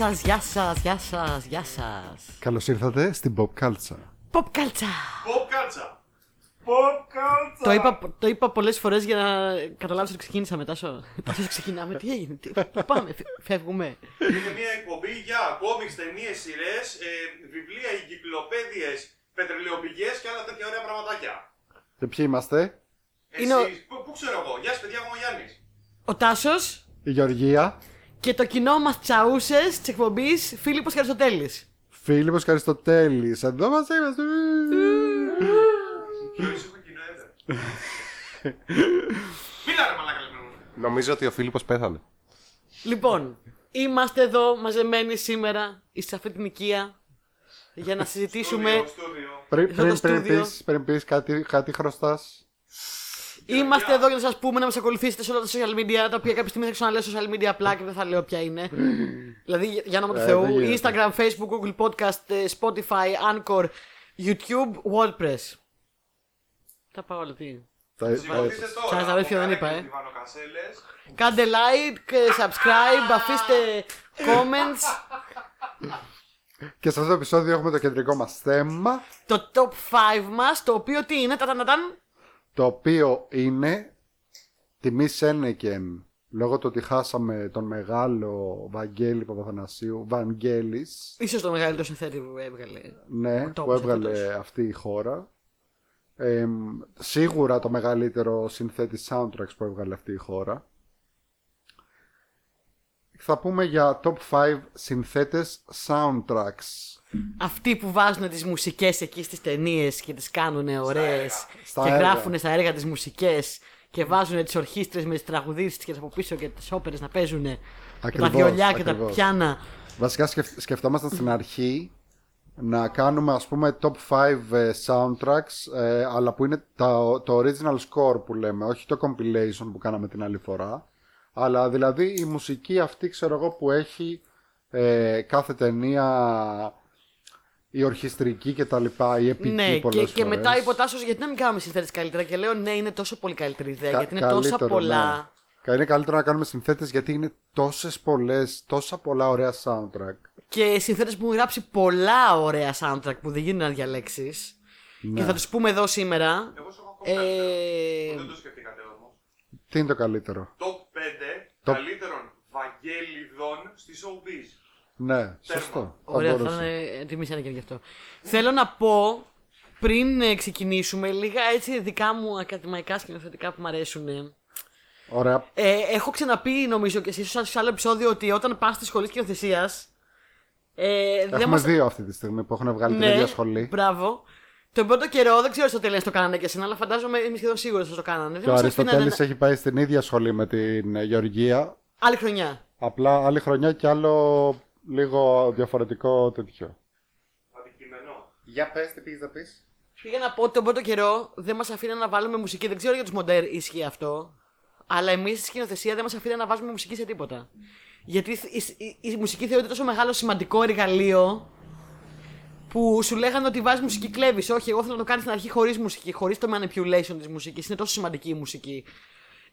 σας, γεια σας, γεια σας, γεια σας. Καλώς ήρθατε στην Pop Culture. Pop κάλτσα. Pop κάλτσα. Pop κάλτσα. Το είπα, το είπα πολλές φορές για να καταλάβεις ότι ξεκίνησα μετά. Σο. Τόσο ξεκινάμε, τι έγινε, τι, πού πάμε, φε- φεύγουμε. Είναι μια εκπομπή για κόμιξ, ταινίες, σειρές, ε, βιβλία, εγκυκλοπαίδειες, πετρελαιοπηγές και άλλα τέτοια ωραία πραγματάκια. Και ποιοι είμαστε, Είναι ο- Εσείς, πού, πού ξέρω εγώ, γεια σας παιδιά, εγώ είμαι ο Γιάννης. Ο Τάσος η Γεωργία, και το κοινό μας τσαούσες της εκπομπής Φίλιππος Χαριστοτέλη. Φίλιππος Καριστοτέλης. Εδώ μας είμαστε. Ποιο έχω κοινό ever. Μίλα ρε μαλάκα λεπτό. Νομίζω ότι ο Φίλιππος πέθανε. Λοιπόν, είμαστε εδώ μαζεμένοι σήμερα σε αυτή την οικία για να συζητήσουμε. Πριν, στο πριν, πριν στούντιο. πεις, πριν πεις κάτι, κάτι χρωστάς. Είμαστε εδώ για να σας πούμε να μας ακολουθήσετε σε όλα τα social media, τα οποία κάποια στιγμή θα ξαναλέω social media απλά και δεν θα λέω ποια είναι. δηλαδή, για- για όνομα του Ε, Θεού, δεν γίνεται. Instagram, Facebook, Google Podcast, ε, Spotify, Anchor, YouTube, WordPress. Τα πάω όλα τι. Θα- Σηκωθείτε θα- τώρα. Σας αρέσει, από δεν είπα, καρέκλες, ε. διβανοκασέλες. Κάντε like, ε, subscribe, αφήστε comments. Και σε αυτό το επεισόδιο έχουμε το κεντρικό μας θέμα, Το top 5 μας, το οποίο τι είναι, τατανατάν. Το οποίο είναι τιμή Σένεκεν, λόγω του ότι χάσαμε τον μεγάλο Βαγγέλη Παπαθανασίου, Βαγγέλης, Ίσως το μεγαλύτερο συνθέτη που έβγαλε. ναι, Ο που τόπος έβγαλε αυτός. αυτή η χώρα. Ε, σίγουρα το μεγαλύτερο συνθέτη soundtracks που έβγαλε αυτή η χώρα. Θα πούμε για top 5 συνθέτες soundtracks. Αυτοί που βάζουν τις μουσικές εκεί στις ταινίες και τις κάνουν ωραίες Στα και έργα. γράφουν στα έργα τις μουσικές και βάζουν τις ορχήστρες με τις τραγουδίστες και από πίσω και τις όπερες να παίζουν και τα Ακριβώς, βιολιά και τα ακριβώς. πιάνα. Βασικά σκεφ- σκεφτόμασταν στην αρχή να κάνουμε ας πούμε top 5 ε, soundtracks ε, αλλά που είναι τα- το original score που λέμε, όχι το compilation που κάναμε την άλλη φορά αλλά δηλαδή η μουσική αυτή ξέρω εγώ που έχει ε, κάθε ταινία η ορχιστρική και τα λοιπά, η επική Ναι, και, πολλές και φορές. μετά είπε ο Τάσος γιατί να μην κάνουμε συνθέτες καλύτερα και λέω ναι είναι τόσο πολύ καλύτερη ιδέα Κα- γιατί είναι τόσα καλύτερο, πολλά. ναι. Κα- Είναι καλύτερο να κάνουμε συνθέτες γιατί είναι τόσες πολλές, τόσα πολλά ωραία soundtrack. Και συνθέτες που έχουν γράψει πολλά ωραία soundtrack που δεν γίνεται να διαλέξεις Ναι. και θα τους πούμε εδώ σήμερα. Εγώ σου έχω ακόμα καλύτερο. Ε, Δεν το σκεφτήκατε όμως. Τι είναι το καλύτερο; Top 5 Το- καλύτερων Βαγγέλιδων στη showbiz. Ναι, σωστό. Θα Ωραία, θα μπορούσε. είναι τιμή ένα και γι' αυτό. Θέλω να πω πριν ε, ξεκινήσουμε λίγα έτσι δικά μου ακαδημαϊκά σκηνοθετικά που μου αρέσουν. ε. Ωραία. Ε, έχω ξαναπεί νομίζω και εσείς σε άλλο επεισόδιο ότι όταν πας στη σχολή σκηνοθεσίας. Ε, δεν Έχουμε μας... δύο αυτή τη στιγμή που έχουν βγάλει την Ναι, ίδια σχολή. Μπράβο. Τον πρώτο καιρό δεν ξέρω στο τέλο το κάνανε και εσένα, αλλά φαντάζομαι είμαι σχεδόν σίγουρος ότι το κάνανε. Και Δεν ο μας αφήνανε Αριστοτέλης να- έχει πάει στην ίδια σχολή με την ε, Γεωργία. Άλλη χρονιά. Απλά άλλη χρονιά και άλλο λίγο διαφορετικό τέτοιο. Αντικειμενό. Για πες τι πήγες να πεις. Πήγα να πω ότι τον πρώτο καιρό δεν μας αφήναν να βάλουμε μουσική. Δεν ξέρω για τους μοντέρ ισχύει αυτό. Αλλά εμείς στη σκηνοθεσία δεν μας αφήναν να βάζουμε μουσική σε τίποτα. Γιατί η, η- η μουσική θεωρείται τόσο μεγάλο σημαντικό εργαλείο που σου λέγανε ότι βάζεις μουσική κλέβεις. Όχι, εγώ θέλω να το κάνεις στην αρχή χωρίς μουσική, χωρίς το manipulation της μουσικής. Είναι τόσο σημαντική η μουσική.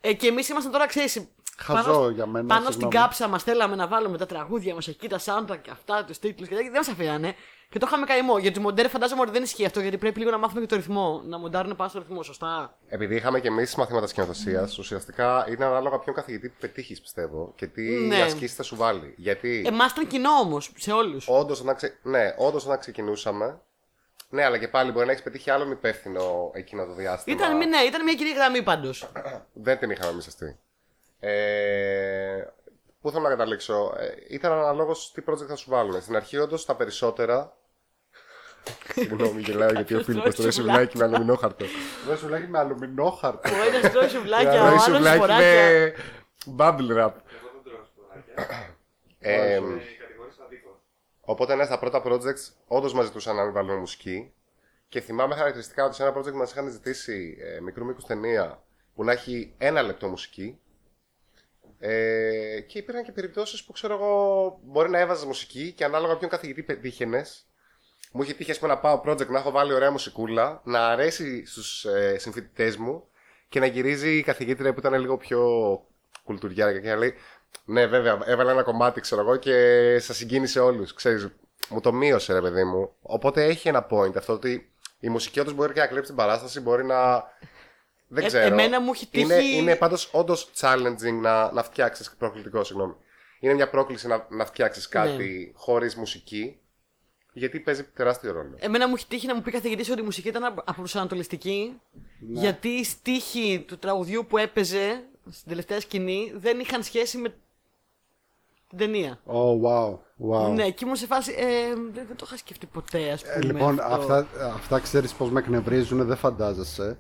Ε, και εμείς ήμασταν τώρα, ξέρεις. Χαζό για μένα, Πάνω στην συγγνώμη. κάψα μας θέλαμε να βάλουμε τα τραγούδια μας εκεί, τα soundtrack και αυτά, τους τίτλους και τέτοια. Δεν μας αφήνανε. Και το είχαμε καημό. Για του μοντέρ φαντάζομαι ότι δεν ισχύει αυτό, γιατί πρέπει λίγο να μάθουμε και το ρυθμό. Να μοντάρουν πάνω στο ρυθμό, σωστά. Επειδή είχαμε και εμείς μαθήματα σκηνοθεσίας, ουσιαστικά είναι ανάλογα ποιον καθηγητή που πετύχεις, πιστεύω. Και τι Ναι. ασκήσεις θα σου βάλει. Γιατί Εμάς ήταν κοινό όμως, σε όλους. όντως όταν, ξε... ναι, όντως, όταν ξεκινούσαμε. Ναι, αλλά και πάλι μπορεί να έχεις πετύχει άλλον υπεύθυνο εκείνο το διάστημα. Ήταν, ναι, ήταν μια κυρία γραμμή πάντως. Δεν την είχαμε εμείς αυτή. Ε, πού θέλω να καταλήξω; Ε, ήταν αναλόγω τι project θα σου βάλουν. Στην αρχή, όντως, τα περισσότερα. Συγγνώμη, γελάω γιατί ο Φίλιππος τρώει σουβλάκι με αλουμινόχαρτο. Δεν σου λέγει με αλουμινόχαρτο. Ο ένα τρώει σουβλάκια, ο Τρώει άλλος σουβλάκι φοράκια. με bubble wrap. Εγώ δεν τρώω σπουδάκια. Ε, Είναι η κατηγορία αδίκο. Οπότε ναι, στα πρώτα projects όντως μας ζητούσαν να μην βάλουμε μουσική. Και θυμάμαι χαρακτηριστικά ότι σε ένα project μας είχαν ζητήσει ε, μικρού μήκους ταινία που να έχει ένα λεπτό μουσική. Ε, και υπήρχαν και περιπτώσεις που ξέρω εγώ μπορεί να έβαζες μουσική και ανάλογα ποιον καθηγητή πετύχαινε. Μου είχε τύχει ας πούμε, να πάω project να έχω βάλει ωραία μουσικούλα, να αρέσει στους ε, συμφοιτητές μου και να γυρίζει η καθηγήτρια που ήταν λίγο πιο κουλτουριάρικα και να λέει Ναι, βέβαια, έβαλα ένα κομμάτι, ξέρω εγώ, και σα συγκίνησε όλους. Ξέρεις, μου το μείωσε, ρε παιδί μου. Οπότε έχει ένα point αυτό ότι η μουσική όντως μπορεί και να κλέψει την παράσταση, μπορεί να. Δεν Ε, ξέρω. εμένα μου έχει τύχει- Είναι, είναι πάντως όντως challenging να, να φτιάξεις. Προκλητικό, συγγνώμη. Είναι μια πρόκληση να, να φτιάξεις κάτι Ναι. χωρίς μουσική. Γιατί παίζει τεράστιο ρόλο. Εμένα μου έχει τύχει να μου πει καθηγητής ότι η μουσική ήταν απροσανατολιστική. Γιατί οι στίχοι του τραγουδιού που έπαιζε στην τελευταία σκηνή δεν είχαν σχέση με την ταινία. Oh, wow. wow. Ναι, και ήμουν σε φάση. Ε, δεν, δεν το είχα σκεφτεί ποτέ, ας πούμε. Ε, λοιπόν, αυτό. αυτά, αυτά ξέρεις πώς με εκνευρίζουν, δεν φαντάζεσαι.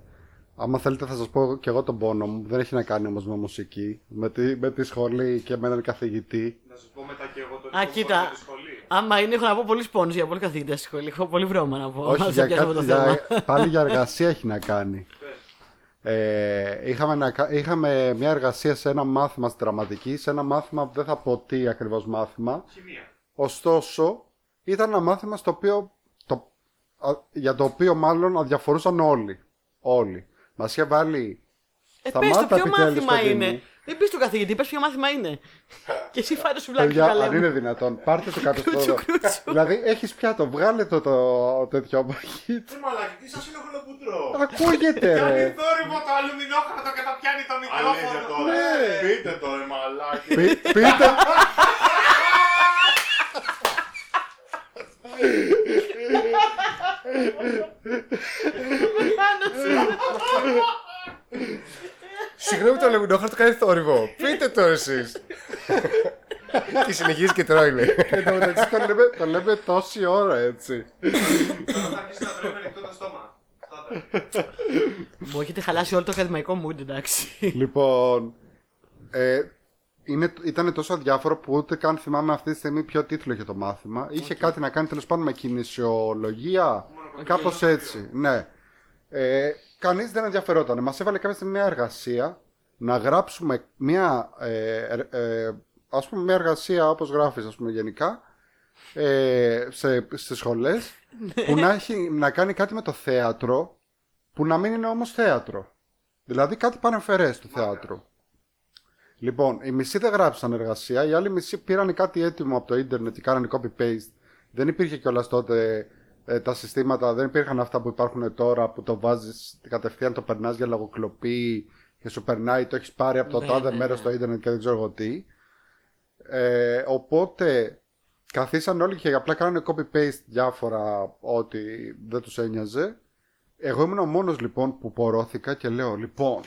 Άμα θέλετε θα σας πω και εγώ τον πόνο μου. Δεν έχει να κάνει όμως με μουσική. Με τη, με τη σχολή και με έναν καθηγητή. Να σου πω μετά και εγώ το Α, δικό μου κοίτα. με τη σχολή. Άμα είναι, έχω να πω πολλούς πόνους για πολλοί καθηγητές στη σχολή. Έχω πολύ βρώμα να πω. Όχι, να για σε πιάσω κάτι, το θέμα. για, πάλι για εργασία έχει να κάνει. Ε, είχαμε, να κα- είχαμε μια εργασία σε ένα μάθημα στη δραματική, σε ένα μάθημα που δεν θα πω τι ακριβώς μάθημα. Χημεία. Ωστόσο, ήταν ένα μάθημα στο οποίο, το, α, για το οποίο μάλλον αδιαφορούσαν όλοι. Όλοι. Μας είχε βάλει Ε, πες το Σταμάτα ποιο επιτέλους, μάθημα παιδί είναι. μου. Δεν πεις του καθηγητή, πες ποιο μάθημα είναι. και εσύ φάει το σουβλάκι του Παιδιά, αν καλέ είναι μου. δυνατόν, πάρτε το κάτω στο Κρούτσου, κρούτσου. Δηλαδή, έχεις πιάτο, βγάλε το, το τέτοιο μπαγίτ. Τι μαλάκι, τι σας είναι χολοπούτρο; Ακούγεται, Κάνει ρε. θόρυβο το αλουμινόχαρτο και το πιάνει το Αλήθεια μικρόφωνο. τώρα. Ναι. Πείτε το, ρε μαλάκι. Πεί- Πείτε. Συγγνώμη το λεμινόχαρτο κάνει θόρυβο. Πείτε το εσείς. και συνεχίζει και τρώει, λέει. Εν τω μεταξύ το λέμε, το λέμε τόση ώρα έτσι. Τώρα θα αρχίσει να τρώει με ανοιχτό το στόμα. Τότε. Μου έχετε χαλάσει όλο το ακαδημαϊκό mood, εντάξει. Λοιπόν, ε, είναι, ήταν τόσο αδιάφορο που ούτε καν θυμάμαι αυτή τη στιγμή ποιο τίτλο είχε το μάθημα. Είχε κάτι να κάνει τέλος πάντων με κινησιολογία, κάπως έτσι. Ναι. Ε, Κανείς δεν ενδιαφερόταν. Μας έβαλε κάποια στιγμή μια εργασία να γράψουμε μια, ε, ε, ε, ας πούμε, μια εργασία όπως γράφεις ας πούμε γενικά ε, σε, στις σχολές που να, έχει, να κάνει κάτι με το θέατρο που να μην είναι όμως θέατρο. Δηλαδή κάτι πανεμφερές του θεάτρου. Λοιπόν, οι μισοί δεν γράψαν εργασία, οι άλλοι μισοί πήραν κάτι έτοιμο από το ίντερνετ και κάνανε copy-paste. Δεν υπήρχε κιόλας τότε ε, τα συστήματα, δεν υπήρχαν αυτά που υπάρχουν τώρα που το βάζεις κατευθείαν, το περνάς για λογοκλοπή και σου περνάει, το έχεις πάρει από το Ναι, τάδε ναι, μέρος ναι. στο ίντερνετ και δεν ξέρω εγώ τι. Ε, οπότε καθίσαν όλοι και απλά κάνανε copy-paste διάφορα ό,τι δεν τους ένοιαζε. Εγώ ήμουν ο μόνος λοιπόν που πορώθηκα και λέω λοιπόν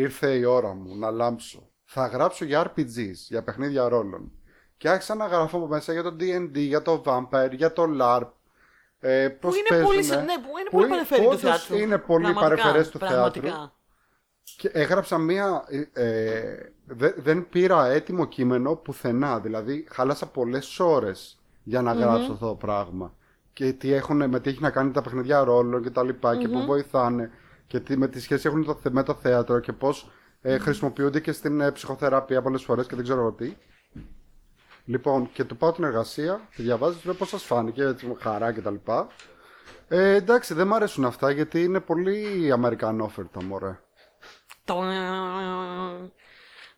ήρθε η ώρα μου να λάμψω. Θα γράψω για RPGs, για παιχνίδια ρόλων. Και άρχισα να γράφω από μέσα για το D&D, για το Vampire, για το LARP. Ε, πώς Που είναι πολύ, παίζουνε; σε- ναι, που είναι Που πολύ είναι- παρεφέρει του όντως θεάτρου. είναι πολύ Πραγματικά, παρεφερές του πραγματικά. θεάτρου. Και έγραψα μία. Ε, ε, δε- δεν πήρα έτοιμο κείμενο πουθενά. Δηλαδή, χάλασα πολλές ώρες για να γράψω αυτό το πράγμα. Και τι έχουν, με τι έχει να κάνει τα παιχνίδια ρόλων και τα λοιπα Και που βοηθάνε. Και τι, με τι σχέση έχουν το, θε- με το θέατρο και πώς ε, χρησιμοποιούνται και στην ε, ψυχοθεραπεία πολλές φορές και δεν ξέρω εγώ τι. Λοιπόν, και του πάω την εργασία, τη διαβάζεις, του λέω πώς σας φάνηκε, έτσι, με χαρά κτλ. Ε, εντάξει, δεν μ' αρέσουν αυτά γιατί είναι πολύ αμερικανόφερτα, μωρέ. Το...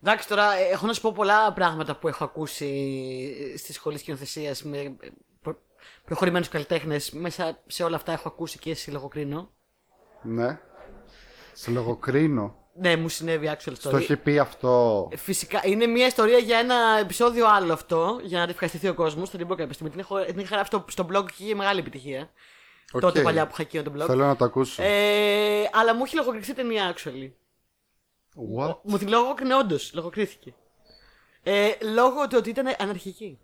Εντάξει, τώρα ε, έχω να σου πω πολλά πράγματα που έχω ακούσει στη σχολή σκηνοθεσία με προ... προχωρημένους καλλιτέχνες. Μέσα σε όλα αυτά έχω ακούσει και στη λογοκρίνω. Ναι. Στη λογοκρίνω. Ναι, μου συνέβη actual story. Στο έχει πει αυτό. Ε, Φυσικά, είναι μια ιστορία για ένα επεισόδιο άλλο αυτό, για να ευχαριστηθεί ο κόσμος. Θα την πω κάποια στιγμή. Την έχω, την είχα γράψει στο, στο blog και είχε μεγάλη επιτυχία. Οκ. Τότε παλιά που είχα εκείνο το blog. Θέλω να το ακούσω. Ε, αλλά μου έχει λογοκριθεί ταινία, actually. What? Μου τη λογοκρίνανε, όντως, λογοκρίθηκε. Ε, λόγω του ότι ήταν αναρχική.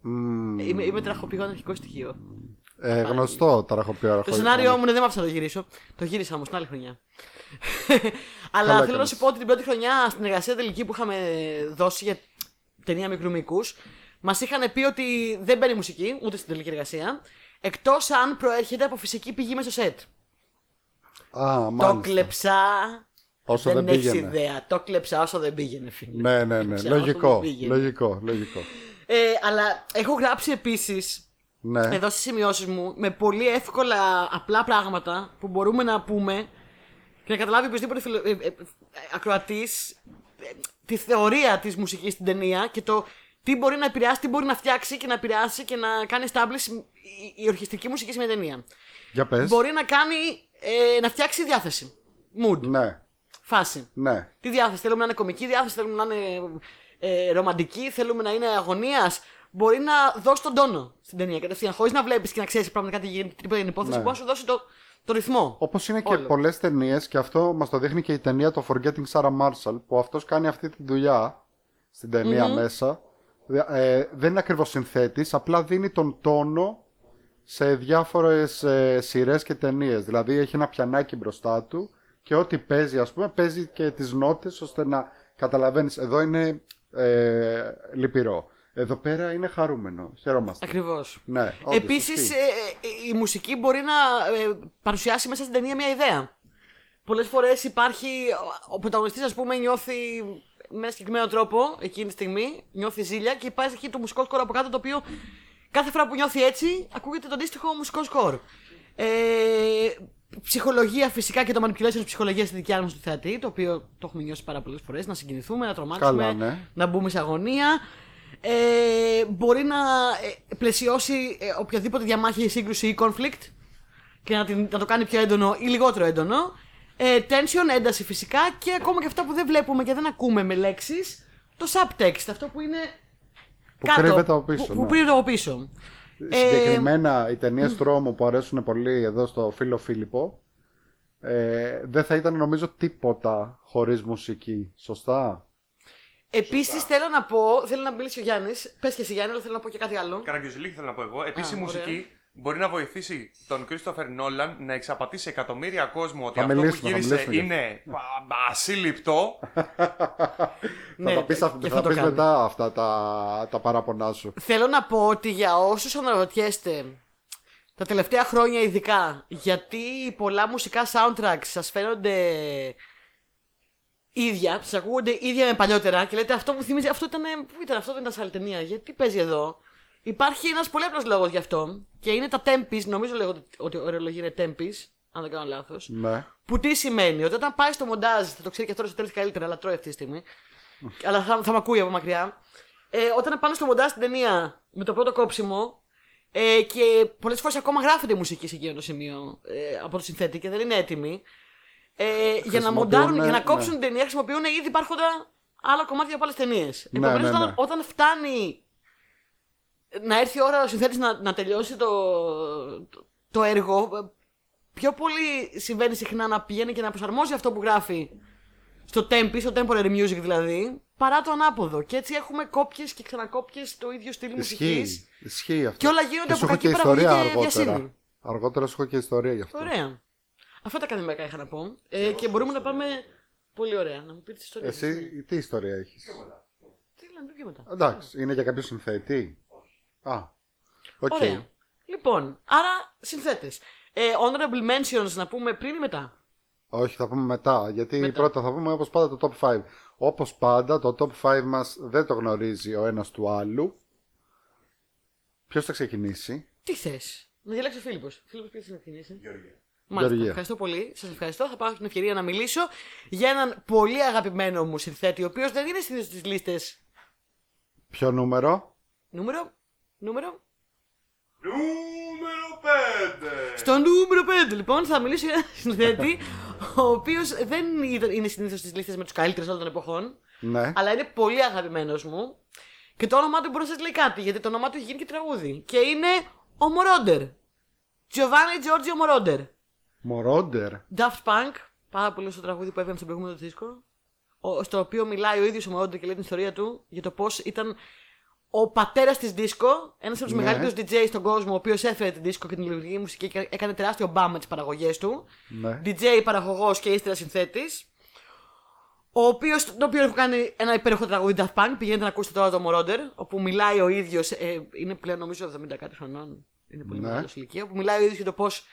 Μμμ. Είμαι, είμαι τραχοποιό αναρχικό στοιχείο. Ε, γνωστό ταραχοποιό Το σενάριό μου ναι, δεν μ' άφησα να το γυρίσω. Το γύρισα όμως την άλλη χρονιά. Αλλά Καλά θέλω να έκανες. σου πω ότι την πρώτη χρονιά στην εργασία τελική που είχαμε δώσει για ταινία μικρού μήκους, μας είχαν πει ότι δεν μπαίνει μουσική ούτε στην τελική εργασία. Εκτός αν προέρχεται από φυσική πηγή μέσα στο σετ. Α, Το μάλιστα. κλεψά. Όσο δεν, δεν έχεις πήγαινε. ιδέα. Το κλεψά όσο δεν πήγαινε, φίλε. Ναι, ναι, ναι. Ξέρω, όσο Λογικό. δεν πήγαινε. Λογικό, λογικό. Ε, αλλά έχω γράψει επίσης Ναι. εδώ στις σημειώσεις μου με πολύ εύκολα απλά πράγματα που μπορούμε να πούμε και να καταλάβει οποιοδήποτε φιλο... ε, ε, ακροατής ε, τη θεωρία της μουσικής στην ταινία και το τι μπορεί να επηρεάσει, τι μπορεί να φτιάξει και να επηρεάσει και να κάνει establish η, η ορχιστική μουσική σε μια ταινία. Για πες. Μπορεί να κάνει. Ε, να φτιάξει διάθεση. Mood. Ναι, Φάση. ναι. Τι διάθεση. Θέλουμε να είναι κομική διάθεση, θέλουμε να είναι ε, ρομαντική, θέλουμε να είναι αγωνίας. Μπορεί να δώσει τον τόνο στην ταινία κατευθείαν. Χωρίς να βλέπεις και να ξέρεις πραγματικά τι γίνεται, τίποτα για την υπόθεση. Ναι. Μπορεί να σου δώσει το, το ρυθμό. Όπως είναι και Όλο. πολλές ταινίες, και αυτό μας το δείχνει και η ταινία το Forgetting Sarah Marshall, που αυτός κάνει αυτή τη δουλειά στην ταινια μέσα. Ε, δεν είναι ακριβώς συνθέτης, απλά δίνει τον τόνο σε διάφορες ε, σειρές και ταινίες. Δηλαδή έχει ένα πιανάκι μπροστά του και ό,τι παίζει, ας πούμε, παίζει και τις νότες ώστε να καταλαβαίνεις. Εδώ είναι ε, λυπηρό. Εδώ πέρα είναι χαρούμενο. Χαιρόμαστε. Ακριβώς. Ναι, όντως, Επίσης, ισχύει. η μουσική μπορεί να ε, παρουσιάσει μέσα στην ταινία μια ιδέα. Πολλές φορές υπάρχει. Ο πρωταγωνιστής, ας πούμε, νιώθει με ένα συγκεκριμένο τρόπο εκείνη τη στιγμή, νιώθει ζήλια και υπάρχει εκεί το μουσικό σκορ από κάτω το οποίο κάθε φορά που νιώθει έτσι ακούγεται το αντίστοιχο μουσικό σκορ. Ε, ψυχολογία φυσικά και το manipulation τη ψυχολογίας στη δικιά μας του θεατή, το οποίο το έχουμε νιώσει πάρα πολλές φορές. Να συγκινηθούμε, να τρομάξουμε, Καλά, ναι. να μπούμε σε αγωνία. Ε, μπορεί να ε, πλαισιώσει ε, οποιαδήποτε διαμάχη, σύγκρουση ή conflict και να, την, να το κάνει πιο έντονο ή λιγότερο έντονο. Ε, tension, ένταση φυσικά και ακόμα και αυτά που δεν βλέπουμε και δεν ακούμε με λέξεις το subtext, αυτό που είναι Που κάτω, κρύβεται από πίσω, Που, που ναι. κρύβεται από πίσω. Ε, Συγκεκριμένα οι ταινίες τρόμου που αρέσουν πολύ εδώ στο φίλο Φίλιππο ε, δεν θα ήταν νομίζω τίποτα χωρίς μουσική. Σωστά; Επίσης θέλω να πω, θέλω να μιλήσει ο Γιάννης. Πες και εσύ Γιάννη, αλλά θέλω να πω και κάτι άλλο. Καραγκιόζηλικη θέλω να πω εγώ. Επίση Α, η μουσική ωραία. μπορεί να βοηθήσει τον Κρίστοφερ Νόλαν να εξαπατήσει εκατομμύρια κόσμο ότι Θα αυτό μιλήσουμε, που θα γύρισε μιλήσουμε γι' είναι πα- πα- ασύλληπτο. Ναι, θα τα πεις, και αυ- θα θα το πεις κάνω. μετά αυτά τα, τα παράπονά σου. Θέλω να πω ότι για όσους αναρωτιέστε τα τελευταία χρόνια ειδικά γιατί πολλά μουσικά soundtracks σας φαίνονται ίδια, σας ακούγονται ίδια με παλιότερα και λέτε αυτό μου θυμίζει, αυτό ήταν, πού ήταν, αυτό δεν ήταν σε άλλη ταινία, γιατί παίζει εδώ. Υπάρχει ένας πολύ απλός λόγος γι' αυτό και είναι τα tempis, νομίζω λέγονται ότι η ορολογία είναι tempis, αν δεν κάνω λάθος. Ναι. Που τι σημαίνει, ότι όταν πάει στο μοντάζ, θα το ξέρει και αυτό στο τέλο καλύτερα, αλλά τρώει αυτή τη στιγμή. αλλά θα, θα με ακούει από μακριά. Ε, όταν πάνε στο μοντάζ στην ταινία με το πρώτο κόψιμο, ε, και πολλές φορές ακόμα γράφεται η μουσική σε εκείνο το σημείο ε, από το συνθέτη και δεν είναι έτοιμη. Ε, για να Χρησιμοποιούν, μοντάρουν, για να ναι. κόψουν την ταινία, χρησιμοποιούν ήδη υπάρχοντα άλλα κομμάτια από άλλες ταινίες. Ναι, Επομένω, ναι, όταν, ναι. όταν φτάνει να έρθει η ώρα ο συνθέτης να, να τελειώσει το, το, το έργο, ε, πιο πολύ συμβαίνει συχνά να πηγαίνει και να προσαρμόζει αυτό που γράφει στο tempi, στο temporary music δηλαδή, παρά το ανάποδο. Και έτσι έχουμε κόπιες και ξανακόπιες το ίδιο στυλ μουσικής. Ισχύει. Ισχύει αυτό. Και όλα γίνονται Και σου από έχω και κακή παραγωγή ιστορία και αργότερα. διασύνη. Αργότερα σου έχω και ιστορία γι' αυτό. Ωραία. Αυτά τα ακαδημαϊκά είχα να πω. Ε, και μπορούμε να πάμε πολύ ωραία. Να μου πείτε τι ιστορία. Εσύ τι ιστορία έχεις; Τι λέμε πιο μετά. Εντάξει, είναι για κάποιο συνθέτη; Α. Οκ. Ωραία. Λοιπόν, άρα συνθέτες. Ε, honorable mentions να πούμε πριν ή μετά; Όχι, θα πούμε μετά. Γιατί Μετά. πρώτα θα πούμε όπως πάντα το top 5. Όπως πάντα το top 5 μας δεν το γνωρίζει ο ένας του άλλου. Ποιος θα ξεκινήσει; Τι θες; Να διαλέξει ο Φίλιππος. Φίλιππος, ποιος θα ξεκινήσει; Γεωργία. Μάλιστα. Γεωργία. Ευχαριστώ πολύ. Σας ευχαριστώ. Θα πάρω την ευκαιρία να μιλήσω για έναν πολύ αγαπημένο μου συνθέτη, ο οποίος δεν είναι συνήθως στις λίστες. Ποιο νούμερο; Νούμερο. Νούμερο. Νούμερο 5. Στο νούμερο 5, λοιπόν, θα μιλήσω για έναν συνθέτη, ο οποίος δεν ήταν- είναι συνήθως στις λίστες με τους καλύτερους όλων των εποχών, Ναι. αλλά είναι πολύ αγαπημένος μου. Και το όνομά του μπορεί να σας λέει κάτι, γιατί το όνομά του έχει γίνει και τραγούδι. Και είναι ο Μορόντερ. Giovanni Giorgio Μορόντερ. Μορόντερ. Daft Punk, πάρα πολύ στο τραγούδι που έβγαλε στο προηγούμενο δίσκο. ο- Στο οποίο μιλάει ο ίδιος ο Μορόντερ και λέει την ιστορία του για το πώς ήταν ο πατέρας της δίσκο, ένας από τους Ναι. μεγαλύτερους DJ στον κόσμο, ο οποίος έφερε την δίσκο και την ηλεκτρονική μουσική και έκανε τεράστιο μπαμ με τις παραγωγές του. Ναι. DJ, παραγωγός και ύστερα συνθέτης. Ο οποίος, το οποίο έχω κάνει ένα υπέροχο τραγούδι Daft Punk. Πηγαίνετε να ακούσετε τώρα το Μορόντερ, όπου μιλάει ο ίδιος. Ε, είναι πλέον νομίζω 70 κάτι χρονών. Είναι πολύ Ναι. μεγάλος ηλικία. Όπου μιλάει ο ίδιος για το πώς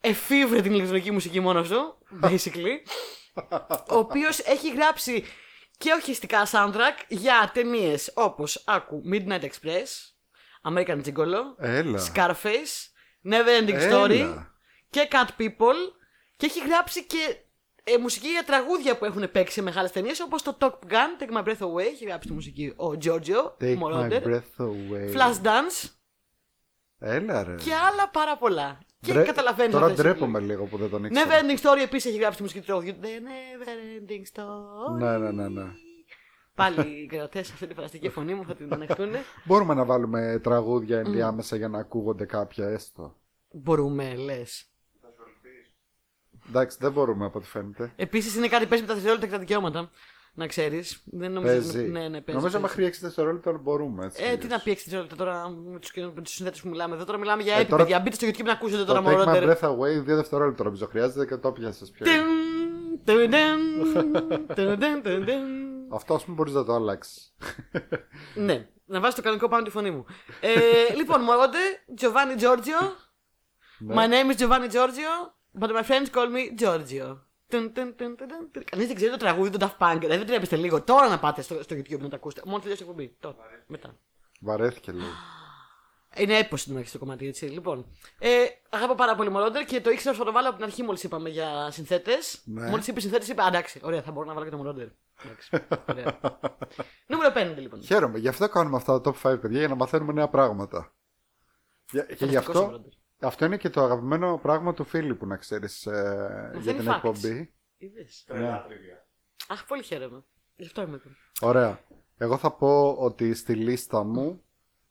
εφήβρε την ηλεκτρονική μουσική μόνο του. Basically. ο οποίος έχει γράψει και ορχιστικά soundtrack για ταινίες όπως άκου Midnight Express, American Gigolo, Έλα. Scarface, Never Ending Έλα. Story και Cat People και έχει γράψει και ε, μουσική για τραγούδια που έχουν παίξει σε μεγάλες ταινίες όπως το Top Gun, Take My Breath Away, έχει γράψει τη μουσική ο Giorgio Take my Moroder, breath away. Flash Dance Έλα ρε. και άλλα πάρα πολλά. Και Μπρε- καταλαβαίνεις Τώρα ντρέπομαι λίγο που δεν τον ήξερα. Never Ending Story επίσης έχει γράψει τη μουσική του τραγουδιού. The Never Ending Story. Ναι, ναι, ναι, ναι. Πάλι οι κρατέ αυτή τη φανταστική φωνή μου θα την ανεχτούν. Μπορούμε να βάλουμε τραγούδια ενδιάμεσα για να ακούγονται κάποια έστω. Μπορούμε, λες. Εντάξει, δεν μπορούμε από ό,τι φαίνεται. Επίσης είναι κάτι που παίζει με τα δευτερόλεπτα και τα δικαιώματα. Να ξέρεις. Δεν νομίζω. Παίζει. Ναι, ναι, παίζει. Νομίζω παίζει. μέχρι 6 δευτερόλεπτα μπορούμε. Έτσι, Ε, τι αλλιώς. να πει 6 δευτερόλεπτα τώρα με τους με τους συνθέτε που μιλάμε εδώ. Τώρα μιλάμε για Ε, έπι, τώρα- παιδιά. Μπείτε στο YouTube να ακούσετε Το τώρα Take my μωρότερ. breath away, 2 δευτερόλεπτα νομίζω χρειάζεται και το πιάσες πιο. Αυτό ας πούμε μπορείς να το αλλάξεις. Ναι, να βάζεις το κανονικό πάνω τη φωνή μου. Ε, λοιπόν, μωρότε, Giovanni Giorgio. Ναι. My name is Giovanni Giorgio, but my friends call me Giorgio. Κανείς δεν ξέρει το τραγούδι του Daft Punk. Δεν τρέπεστε λίγο τώρα να πάτε στο, στο YouTube να το ακούσετε. Μόνο τελειώσει η εκπομπή. Τώρα. Μετά. Βαρέθηκε λίγο. Είναι έπος στην αρχή το κομμάτι, έτσι. Λοιπόν, ε, αγαπώ πάρα πολύ Μωρόντερ και το ήξερα να το βάλω από την αρχή μόλις είπαμε για συνθέτες. Ναι. Μόλις είπε συνθέτες, είπα εντάξει, ωραία, θα μπορώ να βάλω και το Μωρόντερ. Εντάξει, ωραία. Νούμερο 5 λοιπόν. Χαίρομαι. Γι' αυτό κάνουμε αυτά τα top 5 παιδιά για να μαθαίνουμε νέα πράγματα. Για- Και γι' Φανταστικός ο αυτό, Μωρόντερ. Αυτό είναι και το αγαπημένο πράγμα του Φίλιππου να ξέρεις για Μαθαίνει την facts. εκπομπή. Είδες. Τρελά τριβία. Αχ, πολύ χαίρομαι. Γι' αυτό είμαι εδώ. Ωραία. Εγώ θα πω ότι στη λίστα μου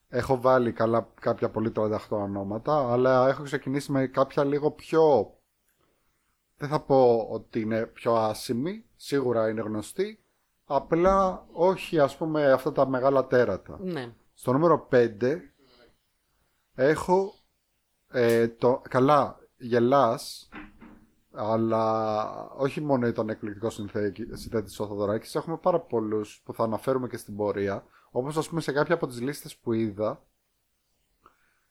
έχω βάλει καλά, κάποια πολύ 38 ονόματα, αλλά έχω ξεκινήσει με κάποια λίγο πιο... Δεν θα πω ότι είναι πιο άσημη, σίγουρα είναι γνωστή, απλά όχι ας πούμε αυτά τα μεγάλα τέρατα. Ναι. Στο νούμερο 5 έχω ε, το, καλά γελάς αλλά όχι μόνο ήταν εκπληκτικό συνθέτης ο Θοδωράκης έχουμε πάρα πολλούς που θα αναφέρουμε και στην πορεία. Όπως ας πούμε σε κάποια από τις λίστες που είδα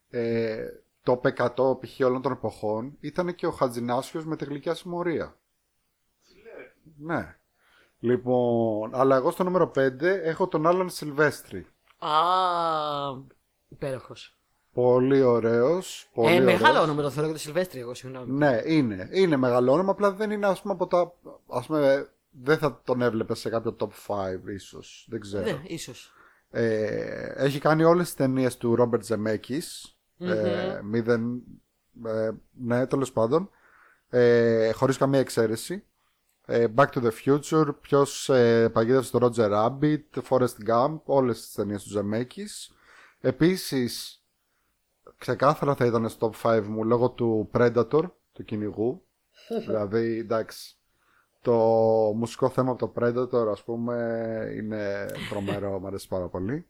ε, το 100 π.χ. όλων των εποχών ήταν και ο Χατζινάσιος με τη γλυκιά συμμορία. Ναι. Λοιπόν αλλά εγώ στο νούμερο 5 έχω τον Άλαν Σιλβέστρη. Α, υπέροχος. Πολύ ωραίος. Πολύ Ε, ωραίος. μεγάλο όνομα το θεωρώ και το Σιλβέστρη, εγώ συγγνώμη. Ναι, είναι. Είναι μεγάλο όνομα, απλά δεν είναι ας πούμε από τα... Ας πούμε, δεν θα τον έβλεπε σε κάποιο top 5 ίσως. Δεν ξέρω. Ναι, ίσως. Ε, έχει κάνει όλες τις ταινίες του Ρόμπερτ Ζεμέκης. Ε, μηδεν, ε, ναι, τέλος πάντων. Ε, χωρίς καμία εξαίρεση. Ε, Back to the Future, ποιος ε, παγίδευσε το Roger Rabbit, Forrest Gump, όλες τις ταινίες του Ζεμέκης. Επίσης, ξεκάθαρα θα ήταν στο top 5 μου λόγω του Predator, του κυνηγού. δηλαδή, εντάξει, το μουσικό θέμα από το Predator, ας πούμε, είναι τρομερό, μου αρέσει πάρα πολύ.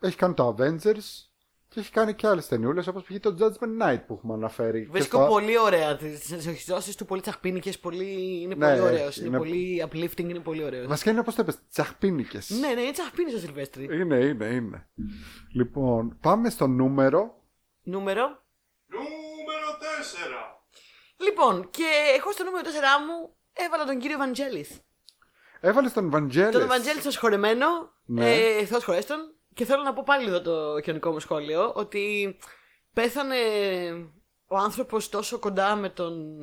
Έχει κάνει το Avengers και έχει κάνει και άλλες ταινιούλες, όπως π.χ. το Judgment Night που έχουμε αναφέρει. και Βρίσκω στο- πολύ ωραία. Τι εξισώσει του πολύ τσαχπίνικες. Πολύ... Είναι Ναι, πολύ ωραίος. έχει, Είναι, είναι- πολύ uplifting, είναι πολύ ωραίος. Βασικά είναι όπως το είπες, τσαχπίνικες. Ναι, ναι, είναι τσαχπίνη ο Σιλβέστρη. Είναι, είναι, είναι. Λοιπόν, πάμε στο νούμερο. Νούμερο. Νούμερο 4. Λοιπόν, και εγώ στο νούμερο 4 μου έβαλα τον κύριο Βαντζέλης. Έβαλες τον Βαντζέλης. Τον Βαντζέλη στο σχολεμένο. Ναι. Ε, Θεός χωρέστον. Και θέλω να πω πάλι εδώ το κοινωνικό μου σχόλιο ότι πέθανε ο άνθρωπος τόσο κοντά με τον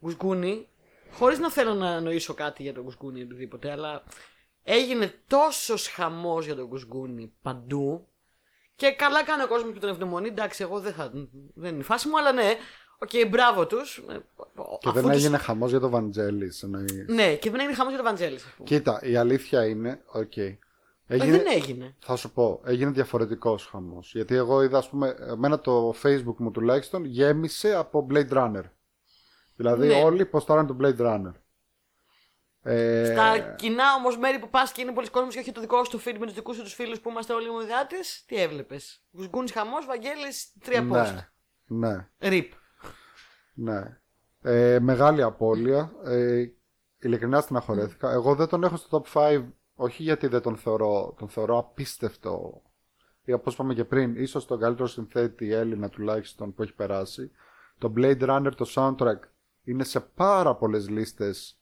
Γουσγκούνι χωρίς να θέλω να νοήσω κάτι για τον Γουσγκούνι ή οτιδήποτε αλλά έγινε τόσος χαμός για τον Γουσγκούνι παντού και καλά κάνει ο κόσμος που τον ευγνωμονεί εντάξει εγώ δεν, θα, δεν είναι η φάση μου αλλά ναι Οκ, μπράβο τους Ε, Και αφού δεν τους- έγινε χαμός για τον Vangelis. εννοείς. Ναι, και δεν έγινε χαμός για τον Vangelis. Κοίτα, η αλήθεια είναι, οκ. Ε, Έγινε, Δεν έγινε. θα σου πω, έγινε διαφορετικός χαμός. Γιατί εγώ είδα, ας πούμε, εμένα το facebook μου τουλάχιστον γέμισε από Blade Runner. Δηλαδή Ναι. όλοι ποστάραν το Blade Runner. Ε, Στα κοινά όμως μέρη που πας και είναι πολλοί κόσμο και όχι το δικό σου το feed με τους δικούς σου τους φίλους που είμαστε όλοι μονοδιάτε, τι έβλεπες; Γουσγκούνι χαμός, Βαγγέλης, τρία post. ναι, ναι, Ρίπ. ναι. Ε, μεγάλη απώλεια. Ε, ειλικρινά στεναχωρέθηκα. Εγώ δεν τον έχω στο top 5, όχι γιατί δεν τον θεωρώ, τον θεωρώ απίστευτο. Ή όπως είπαμε και πριν, ίσως τον καλύτερο συνθέτη Έλληνα τουλάχιστον που έχει περάσει. Το Blade Runner, το soundtrack, είναι σε πάρα πολλές λίστες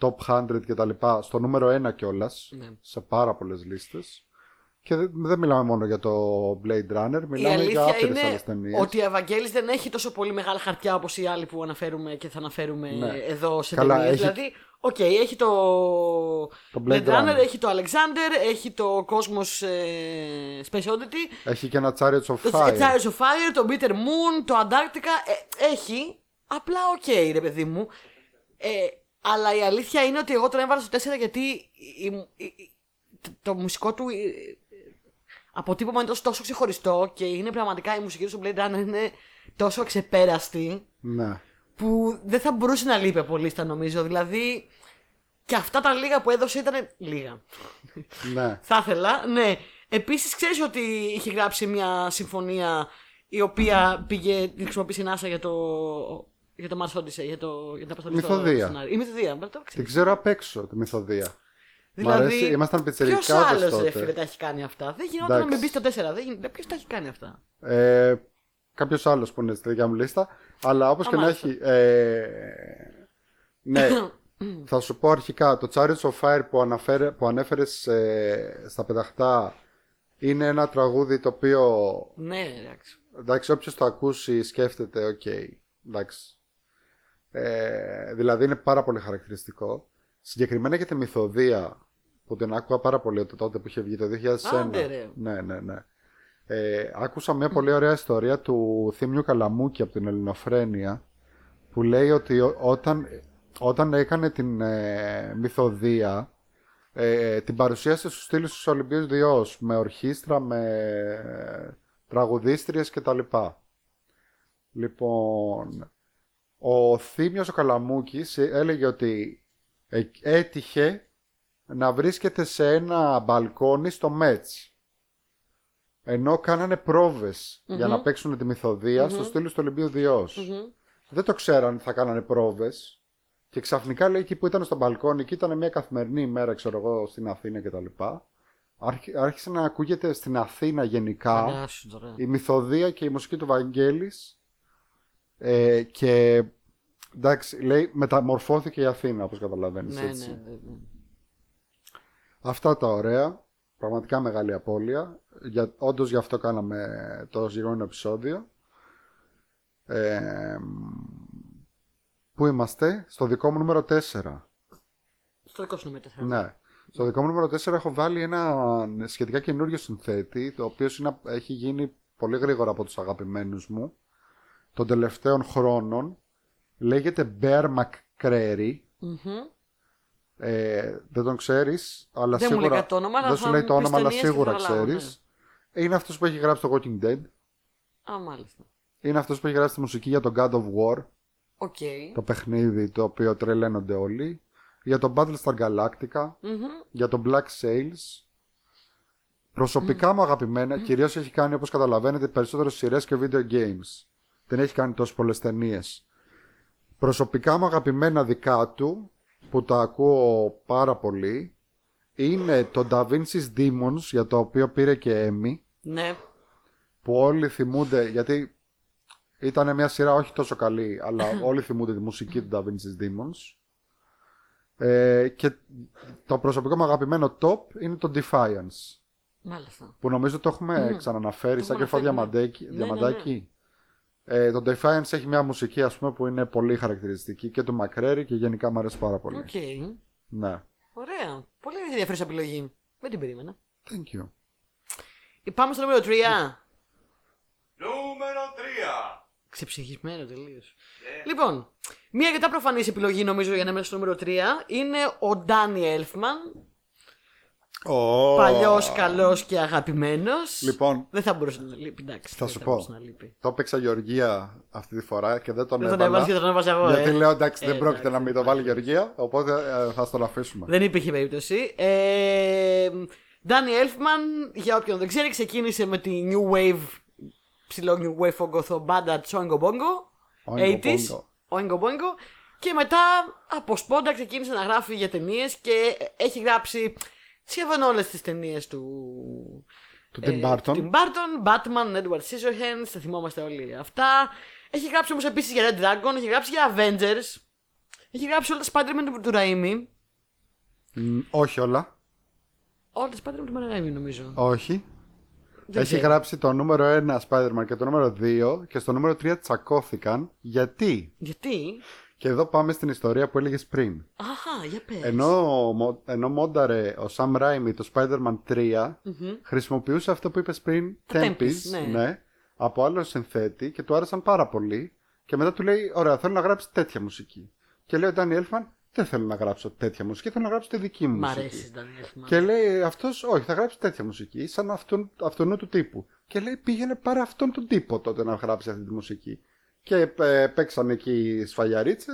top 100 και τα λοιπά, στο νούμερο 1 κιόλας. Ναι. Σε πάρα πολλές λίστες. Και δεν, δεν μιλάμε μόνο για το Blade Runner, Η μιλάμε για αλήθεια άπειρες άλλες είναι ταινίες. ότι ο Vangelis δεν έχει τόσο πολύ μεγάλα χαρτιά όπως οι άλλοι που αναφέρουμε και θα αναφέρουμε Ναι. εδώ σε Καλά, ταινίες. έχει- Δηλαδή, οκ, έχει το, Το Blade, Blade Runner, Runner. έχει το Alexander, έχει το Cosmos ε, Space Oddity, Έχει και ένα Chariots of το Fire. Chariots of Fire, το Bitter Moon, το Antarctica. Ε, έχει, απλά οκ, ρε παιδί μου. Ε, αλλά η αλήθεια είναι ότι εγώ τον έβαλα στο 4 γιατί η- η- η- το, το μουσικό του ε, αποτύπωμα είναι τόσο, τόσο ξεχωριστό και είναι πραγματικά η μουσική του στο Blade Runner είναι τόσο αξεπέραστη Ναι. που δεν θα μπορούσε να λείπει από λίστα νομίζω. Δηλαδή και αυτά τα λίγα που έδωσε ήταν λίγα. ναι. Θα ήθελα, ναι. Επίσης, ξέρεις ότι είχε γράψει μια συμφωνία η οποία πήγε, την χρησιμοποίησε η NASA για το. Για το Mars Odyssey, για, το, για την αποστολή στο Μυθοδία. σενάριο. Η μυθοδία, μπράβο, το Την ξέρεις. ξέρω απ' έξω τη μυθοδία. Δηλαδή, αρέσει, ήμασταν Ποιος πιτσιρικάδες άλλος τότε. ρε φίλε τα έχει κάνει αυτά; Δεν γινόταν να μην Εντάξει. μπεις στο 4. Δεν γινόταν. Ποιος τα έχει κάνει αυτά; Ε, Κάποιος άλλος που είναι στη δικιά μου λίστα. Αλλά όπως Α, και να μάλιστα. έχει. Ε, ναι, θα σου πω αρχικά. Το Chariots of Fire που, αναφέρε, που ανέφερες ε, στα πεταχτά είναι ένα τραγούδι το οποίο. ναι, εντάξει. Εντάξει, όποιος το ακούσει σκέφτεται, οκ. εντάξει. Ε, δηλαδή είναι πάρα πολύ χαρακτηριστικό. Συγκεκριμένα για τη Μυθωδία που την άκουγα πάρα πολύ το τότε που είχε βγει το 2001. Άντε, ρε. Ναι, ναι, ναι. Ε, άκουσα μια πολύ ωραία ιστορία του Θύμιου Καλαμούκη από την Ελληνοφρένεια που λέει ότι ό- όταν, όταν έκανε την ε, μυθοδία ε, την παρουσίασε στους στήλους τους Ολυμπίους Διός με ορχήστρα, με τραγουδίστριες κτλ. Λοιπόν, ο Θήμιος ο Καλαμούκης έλεγε ότι ε, έτυχε να βρίσκεται σε ένα μπαλκόνι στο Μέτς. Ενώ κάνανε πρόβες για να παίξουν τη μυθοδία στο στήλος του Ολυμπίου Διός. Δεν το ξέραν ότι θα κάνανε πρόβες. Και ξαφνικά λέει εκεί που ήταν στο μπαλκόνι και ήταν μια καθημερινή ημέρα, ξέρω εγώ, στην Αθήνα κτλ. Άρχι- Άρχισε να ακούγεται στην Αθήνα γενικά Φαντάσου τώρα. η μυθοδία και η μουσική του Βαγγέλης ε, και εντάξει, λέει μεταμορφώθηκε η Αθήνα όπως καταλαβαίνεις Ναι, ναι, έτσι. ναι, ναι. Αυτά τα ωραία, πραγματικά μεγάλη απώλεια. Για, όντως γι' αυτό κάναμε το συγκεκριμένο επεισόδιο. Ε, πού είμαστε, στο δικό μου νούμερο 4. Στο δικό σου νούμερο 4. Ναι. Στο δικό μου νούμερο 4 έχω βάλει ένα σχετικά καινούριο συνθέτη, το οποίος είναι, έχει γίνει πολύ γρήγορα από τους αγαπημένους μου των τελευταίων χρόνων. Λέγεται Bear McCreary. Ε, δεν τον ξέρεις, αλλά Δεν μου σίγουρα... λέει κάτι το όνομα, αλλά δεν θα σου λέει μου το πεις όνομα, αλλά ταινίες και σίγουρα θα καταλάβω, ναι. ξέρεις. Είναι αυτός που έχει γράψει το Walking Dead. Α, μάλιστα. Είναι αυτός που έχει γράψει τη μουσική για το God of War. Οκ. Το παιχνίδι το οποίο τρελαίνονται όλοι. Για το Battlestar Galactica. Μμμ. για το Black Sails. Προσωπικά μου αγαπημένα, κυρίως έχει κάνει όπως καταλαβαίνετε περισσότερες σειρές και video games. Δεν έχει κάνει τόσο πολλές ταινίες. Προσωπικά μου αγαπημένα δικά του, που τα ακούω πάρα πολύ, είναι το Da Vinci's Demons, για το οποίο πήρε και Emmy, Ναι. που όλοι θυμούνται, γιατί ήταν μια σειρά όχι τόσο καλή, αλλά όλοι θυμούνται τη μουσική του Da Vinci's Demons. Ε, και το προσωπικό μου αγαπημένο top είναι το Defiance. Μάλιστα. Που νομίζω το έχουμε ξαναναφέρει σαν έχουμε κρυφό αναφέρει, ναι. διαμαντάκι. Ναι, ναι, διαμαντάκι. Ε, το Defiance έχει μια μουσική ας πούμε που είναι πολύ χαρακτηριστική και του McCreary και γενικά μου αρέσει πάρα πολύ. Οκ. Ναι. Ωραία. Πολύ ενδιαφέρουσα επιλογή. Δεν την περίμενα. Thank you. Ε, Πάμε στο νούμερο 3. Νούμερο 3. Ξεψυχισμένο τελείως. Yeah. Λοιπόν, μια αρκετά προφανής επιλογή νομίζω για να είμαι στο νούμερο 3 είναι ο Ντάνι Έλφμαν. Oh. Παλιός, καλός και αγαπημένος. Λοιπόν, Δεν θα μπορούσε να λείπει. Εντάξει, Θα δεν σου θα πω. μπορούσε να λείπει. το έπαιξα Γεωργία αυτή τη φορά και δεν τον Δεν τον έβαλα. έβαζε και τον έβαζα εγώ. γιατί ε. λέω εντάξει δεν Ε, πρόκειται εντάξει, να μην το βάλει Γεωργία, οπότε ε, θα στον αφήσουμε. Δεν υπήρχε περίπτωση. Ε, Ντάνι Έλφμαν, για όποιον δεν ξέρει, ξεκίνησε με τη New Wave, ψηλό New Wave φογκοθό μπάντα της Oingo Bongo. Oingo 80s, Bongo. Oingo Bongo. Και μετά από σπόντα ξεκίνησε να γράφει για ταινίες και έχει γράψει σχεδόν όλες τις ταινίες του. Του ε, Tim Burton. του Tim Burton, Batman, Edward Scissorhands, θα θυμόμαστε όλοι αυτά. Έχει γράψει όμως επίσης για Red Dragon, έχει γράψει για Avengers. Έχει γράψει όλα τα Spider-Man του, του Raimi. Μ, όχι όλα. Όλα τα Spider-Man του Μαραγάμι νομίζω. Όχι. Δεν Έχει ξέρω. γράψει το νούμερο 1 Spider-Man και το νούμερο 2 και στο νούμερο 3 τσακώθηκαν. Γιατί; Γιατί; Και εδώ πάμε στην ιστορία που έλεγες πριν. Αχα, για πες. Ενώ, μο- ενώ μόνταρε ο Sam Raimi το Spider-Man 3, χρησιμοποιούσε αυτό που είπες πριν, Τα Tempest, Tempest, ναι. από άλλο συνθέτη και του άρεσαν πάρα πολύ. Και μετά του λέει: Ωραία, θέλω να γράψει τέτοια μουσική. Και λέει ο Danny Elfman: Δεν θέλω να γράψω τέτοια μουσική, θέλω να γράψω τη δική μου Μ' μουσική. αρέσει, Daniel Elfman. Και λέει αυτός, Όχι, θα γράψει τέτοια μουσική, σαν αυτόν, αυτόν του τύπου. Και λέει: Πήγαινε πάρε αυτόν τον τύπο τότε να γράψει αυτή τη μουσική. Και ε, παίξαν εκεί σφαλιαρίτσε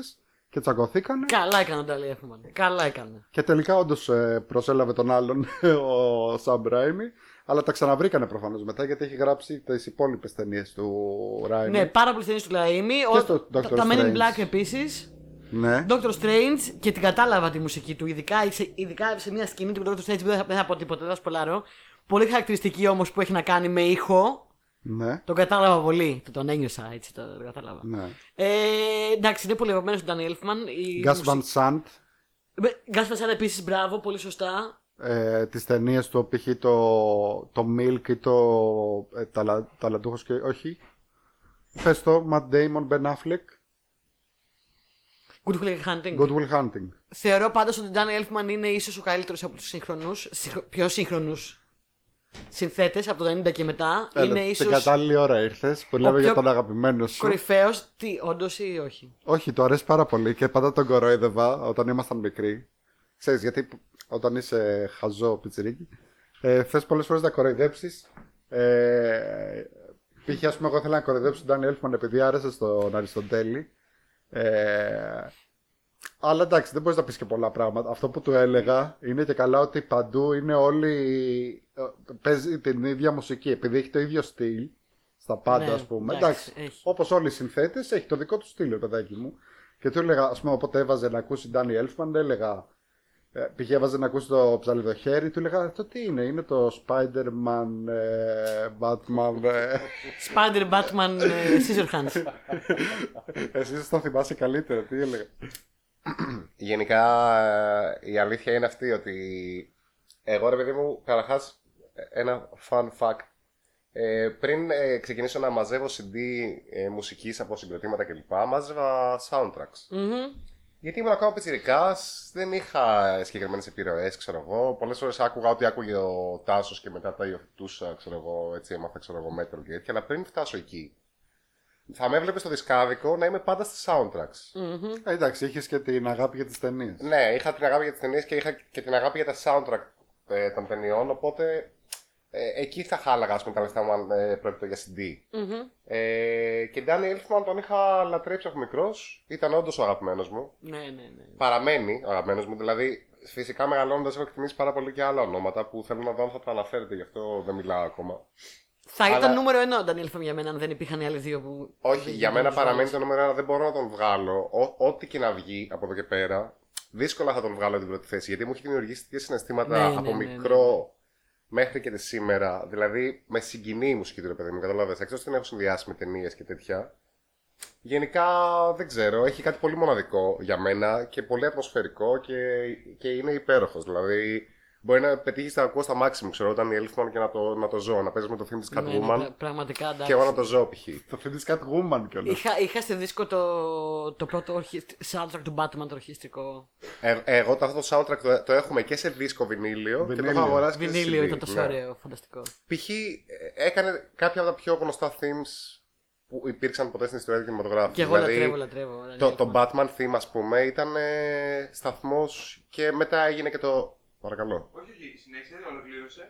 και τσακωθήκανε. Καλά έκανε ο Daniel Elfman. Καλά έκανε. Και τελικά όντως προσέλαβε τον άλλον ο Sam Raimi. Αλλά τα ξαναβρήκανε προφανώς μετά γιατί έχει γράψει τις υπόλοιπες ταινίες του Raimi. Ναι, πάρα πολλές ταινίες του Λαΐμι. Και Ο- στο τα- Doctor Τα Men in Strange. Black επίσης. ναι. Doctor Strange και την κατάλαβα τη μουσική του. Ειδικά σε, ειδικά σε μια σκηνή του Doctor Strange που δεν θα, δεν θα πω τίποτα, δεν θα σπολάρω. Πολύ χαρακτηριστική όμως που έχει να κάνει με ήχο. Ναι. Τον κατάλαβα πολύ. Το τον ένιωσα έτσι, το, το κατάλαβα. ναι. Ε, εντάξει, είναι πολύ αγαπημένος του Danny Elfman. Η Gus μουσική- Van Sant. Γκάς Van Sant επίσης, μπράβο, πολύ σωστά. Ε, τις ταινίες του π.χ. το, το Milk ή το ε, ταλα, Ταλαντούχος και όχι πες το Matt Damon, Ben Affleck Good Will Hunting. Good Will Hunting Θεωρώ πάντως ότι ο Danny Elfman είναι ίσως ο καλύτερος από τους σύγχρονου, πιο σύγχρονου συνθέτες από το 90 και μετά. Έλα, είναι την ίσως κατάλληλη ώρα ήρθες που λέμε πιο για τον αγαπημένο σου κορυφαίος. Τι, όντως ή όχι; Όχι, το αρέσει πάρα πολύ και πάντα τον κορόιδευα όταν ήμασταν μικροί. Ξέρεις, γιατί όταν είσαι χαζό πιτσιρίκι, ε, θες πολλές φορές να κοροϊδέψεις. Ε, π.χ. ας πούμε, εγώ ήθελα να κοροϊδέψω τον Ντάνι Έλφμαν επειδή άρεσε στον Αριστοτέλη. Ε, αλλά εντάξει, δεν μπορείς να πεις και πολλά πράγματα. Αυτό που του έλεγα είναι και καλά ότι παντού είναι όλοι. ε, παίζει την ίδια μουσική. Επειδή έχει το ίδιο στυλ στα πάντα, Ναι, ας πούμε. εντάξει, Εντάξει, έχει. Όπως όλοι οι συνθέτες, έχει το δικό του στυλ, ρε παιδάκι μου. Και του έλεγα, ας πούμε, όποτε έβαζε να ακούσει Ντάνι Έλφμαν, έλεγα. ε, Πήγε έβαζε να ακούσει το ψαλιδοχέρι, του έλεγα Αυτό τι είναι, είναι το Spider-Man, ε, Batman. Ε. Spider Batman ε, Scissorhands. Εσύ θα θυμάσαι καλύτερα, τι έλεγα. Γενικά ε, η αλήθεια είναι αυτή ότι εγώ ρε παιδί μου, καταρχάς ένα fun fact. Ε, πριν ε, ξεκινήσω να μαζεύω CD ε, μουσικής από συγκροτήματα κλπ. Μάζευα soundtracks. Μμμ. Γιατί ήμουν ακόμα πιτσιρικάς, δεν είχα συγκεκριμένες επιρροές, ξέρω εγώ. Πολλές φορές άκουγα ό,τι άκουγε ο Τάσος και μετά τα υιοθετούσα, ξέρω εγώ, έτσι έμαθα, ξέρω εγώ, metal και τέτοια. Αλλά πριν φτάσω εκεί, θα με έβλεπες στο δισκάδικο να είμαι πάντα στις soundtracks. Ε, εντάξει, είχες και την αγάπη για τις ταινίες. Ναι, είχα την αγάπη για τις ταινίες και είχα και την αγάπη για τα soundtrack ε, των ταινιών. Οπότε ε, εκεί θα χάλαγα, ας πούμε, τα λεφτά μου αν ε, πρόκειται για CD. Μμμ. Ε, και Danny Elfman τον είχα λατρέψει από μικρός. Ήταν όντως ο αγαπημένος μου. Ναι, ναι, ναι. Παραμένει ο αγαπημένος μου. Δηλαδή, φυσικά μεγαλώνοντας έχω εκτιμήσει πάρα πολύ και άλλα ονόματα που θέλω να δω αν θα τα αναφέρετε, γι' αυτό δεν μιλάω ακόμα. Θα ήταν Αλλά- νούμερο ένα ο Daniel Elfman για μένα αν δεν υπήρχαν οι άλλοι δύο που. Όχι, δεν για μένα γινόταν παραμένει ζωές. το νούμερο ένα, δεν μπορώ να τον βγάλω. Ό- ό,τι και να βγει από εδώ και πέρα, δύσκολα θα τον βγάλω την πρώτη θέση. Γιατί μου έχει δημιουργήσει τέτοια συναισθήματα Ναι, ναι, από ναι, ναι, μικρό μέχρι και σήμερα. Δηλαδή, με συγκινεί η μουσική του ρε παιδί μου, καταλάβες. Εκτός ότι την έχω συνδυάσει με ταινίες και τέτοια. Γενικά δεν ξέρω, έχει κάτι πολύ μοναδικό για μένα και πολύ ατμοσφαιρικό και, και είναι υπέροχος. Δηλαδή, μπορεί να πετύχεις τα ακούω στα maximum, ξέρω, όταν η Elfman και να το, να το ζω, να παίζεις με το film της Ναι, ναι, Catwoman πρα- πραγματικά εντάξει. και εγώ να το ζω π.χ. Το film της Catwoman κιόλας. Είχα, είχα στη δίσκο το, το πρώτο ορχιστ- soundtrack του Batman το ορχιστρικό. Ε, εγώ το, αυτό το soundtrack το, το έχουμε και σε δίσκο βινίλιο, και το Βινίλιο. έχω αγοράσει και σε Βινίλιο CD, ήταν τόσο ναι. ωραίο, φανταστικό. Π.χ. ε, έκανε κάποια από τα πιο γνωστά themes που υπήρξαν ποτέ στην ιστορία του κινηματογράφου. Και εγώ Δηλαδή, λατρεύω, λατρεύω. Το, Daniel το Elfman. Batman theme, ας πούμε, ήταν ε, σταθμός και μετά έγινε και το... Παρακαλώ. Όχι, όχι, συνέχισε, ολοκλήρωσε.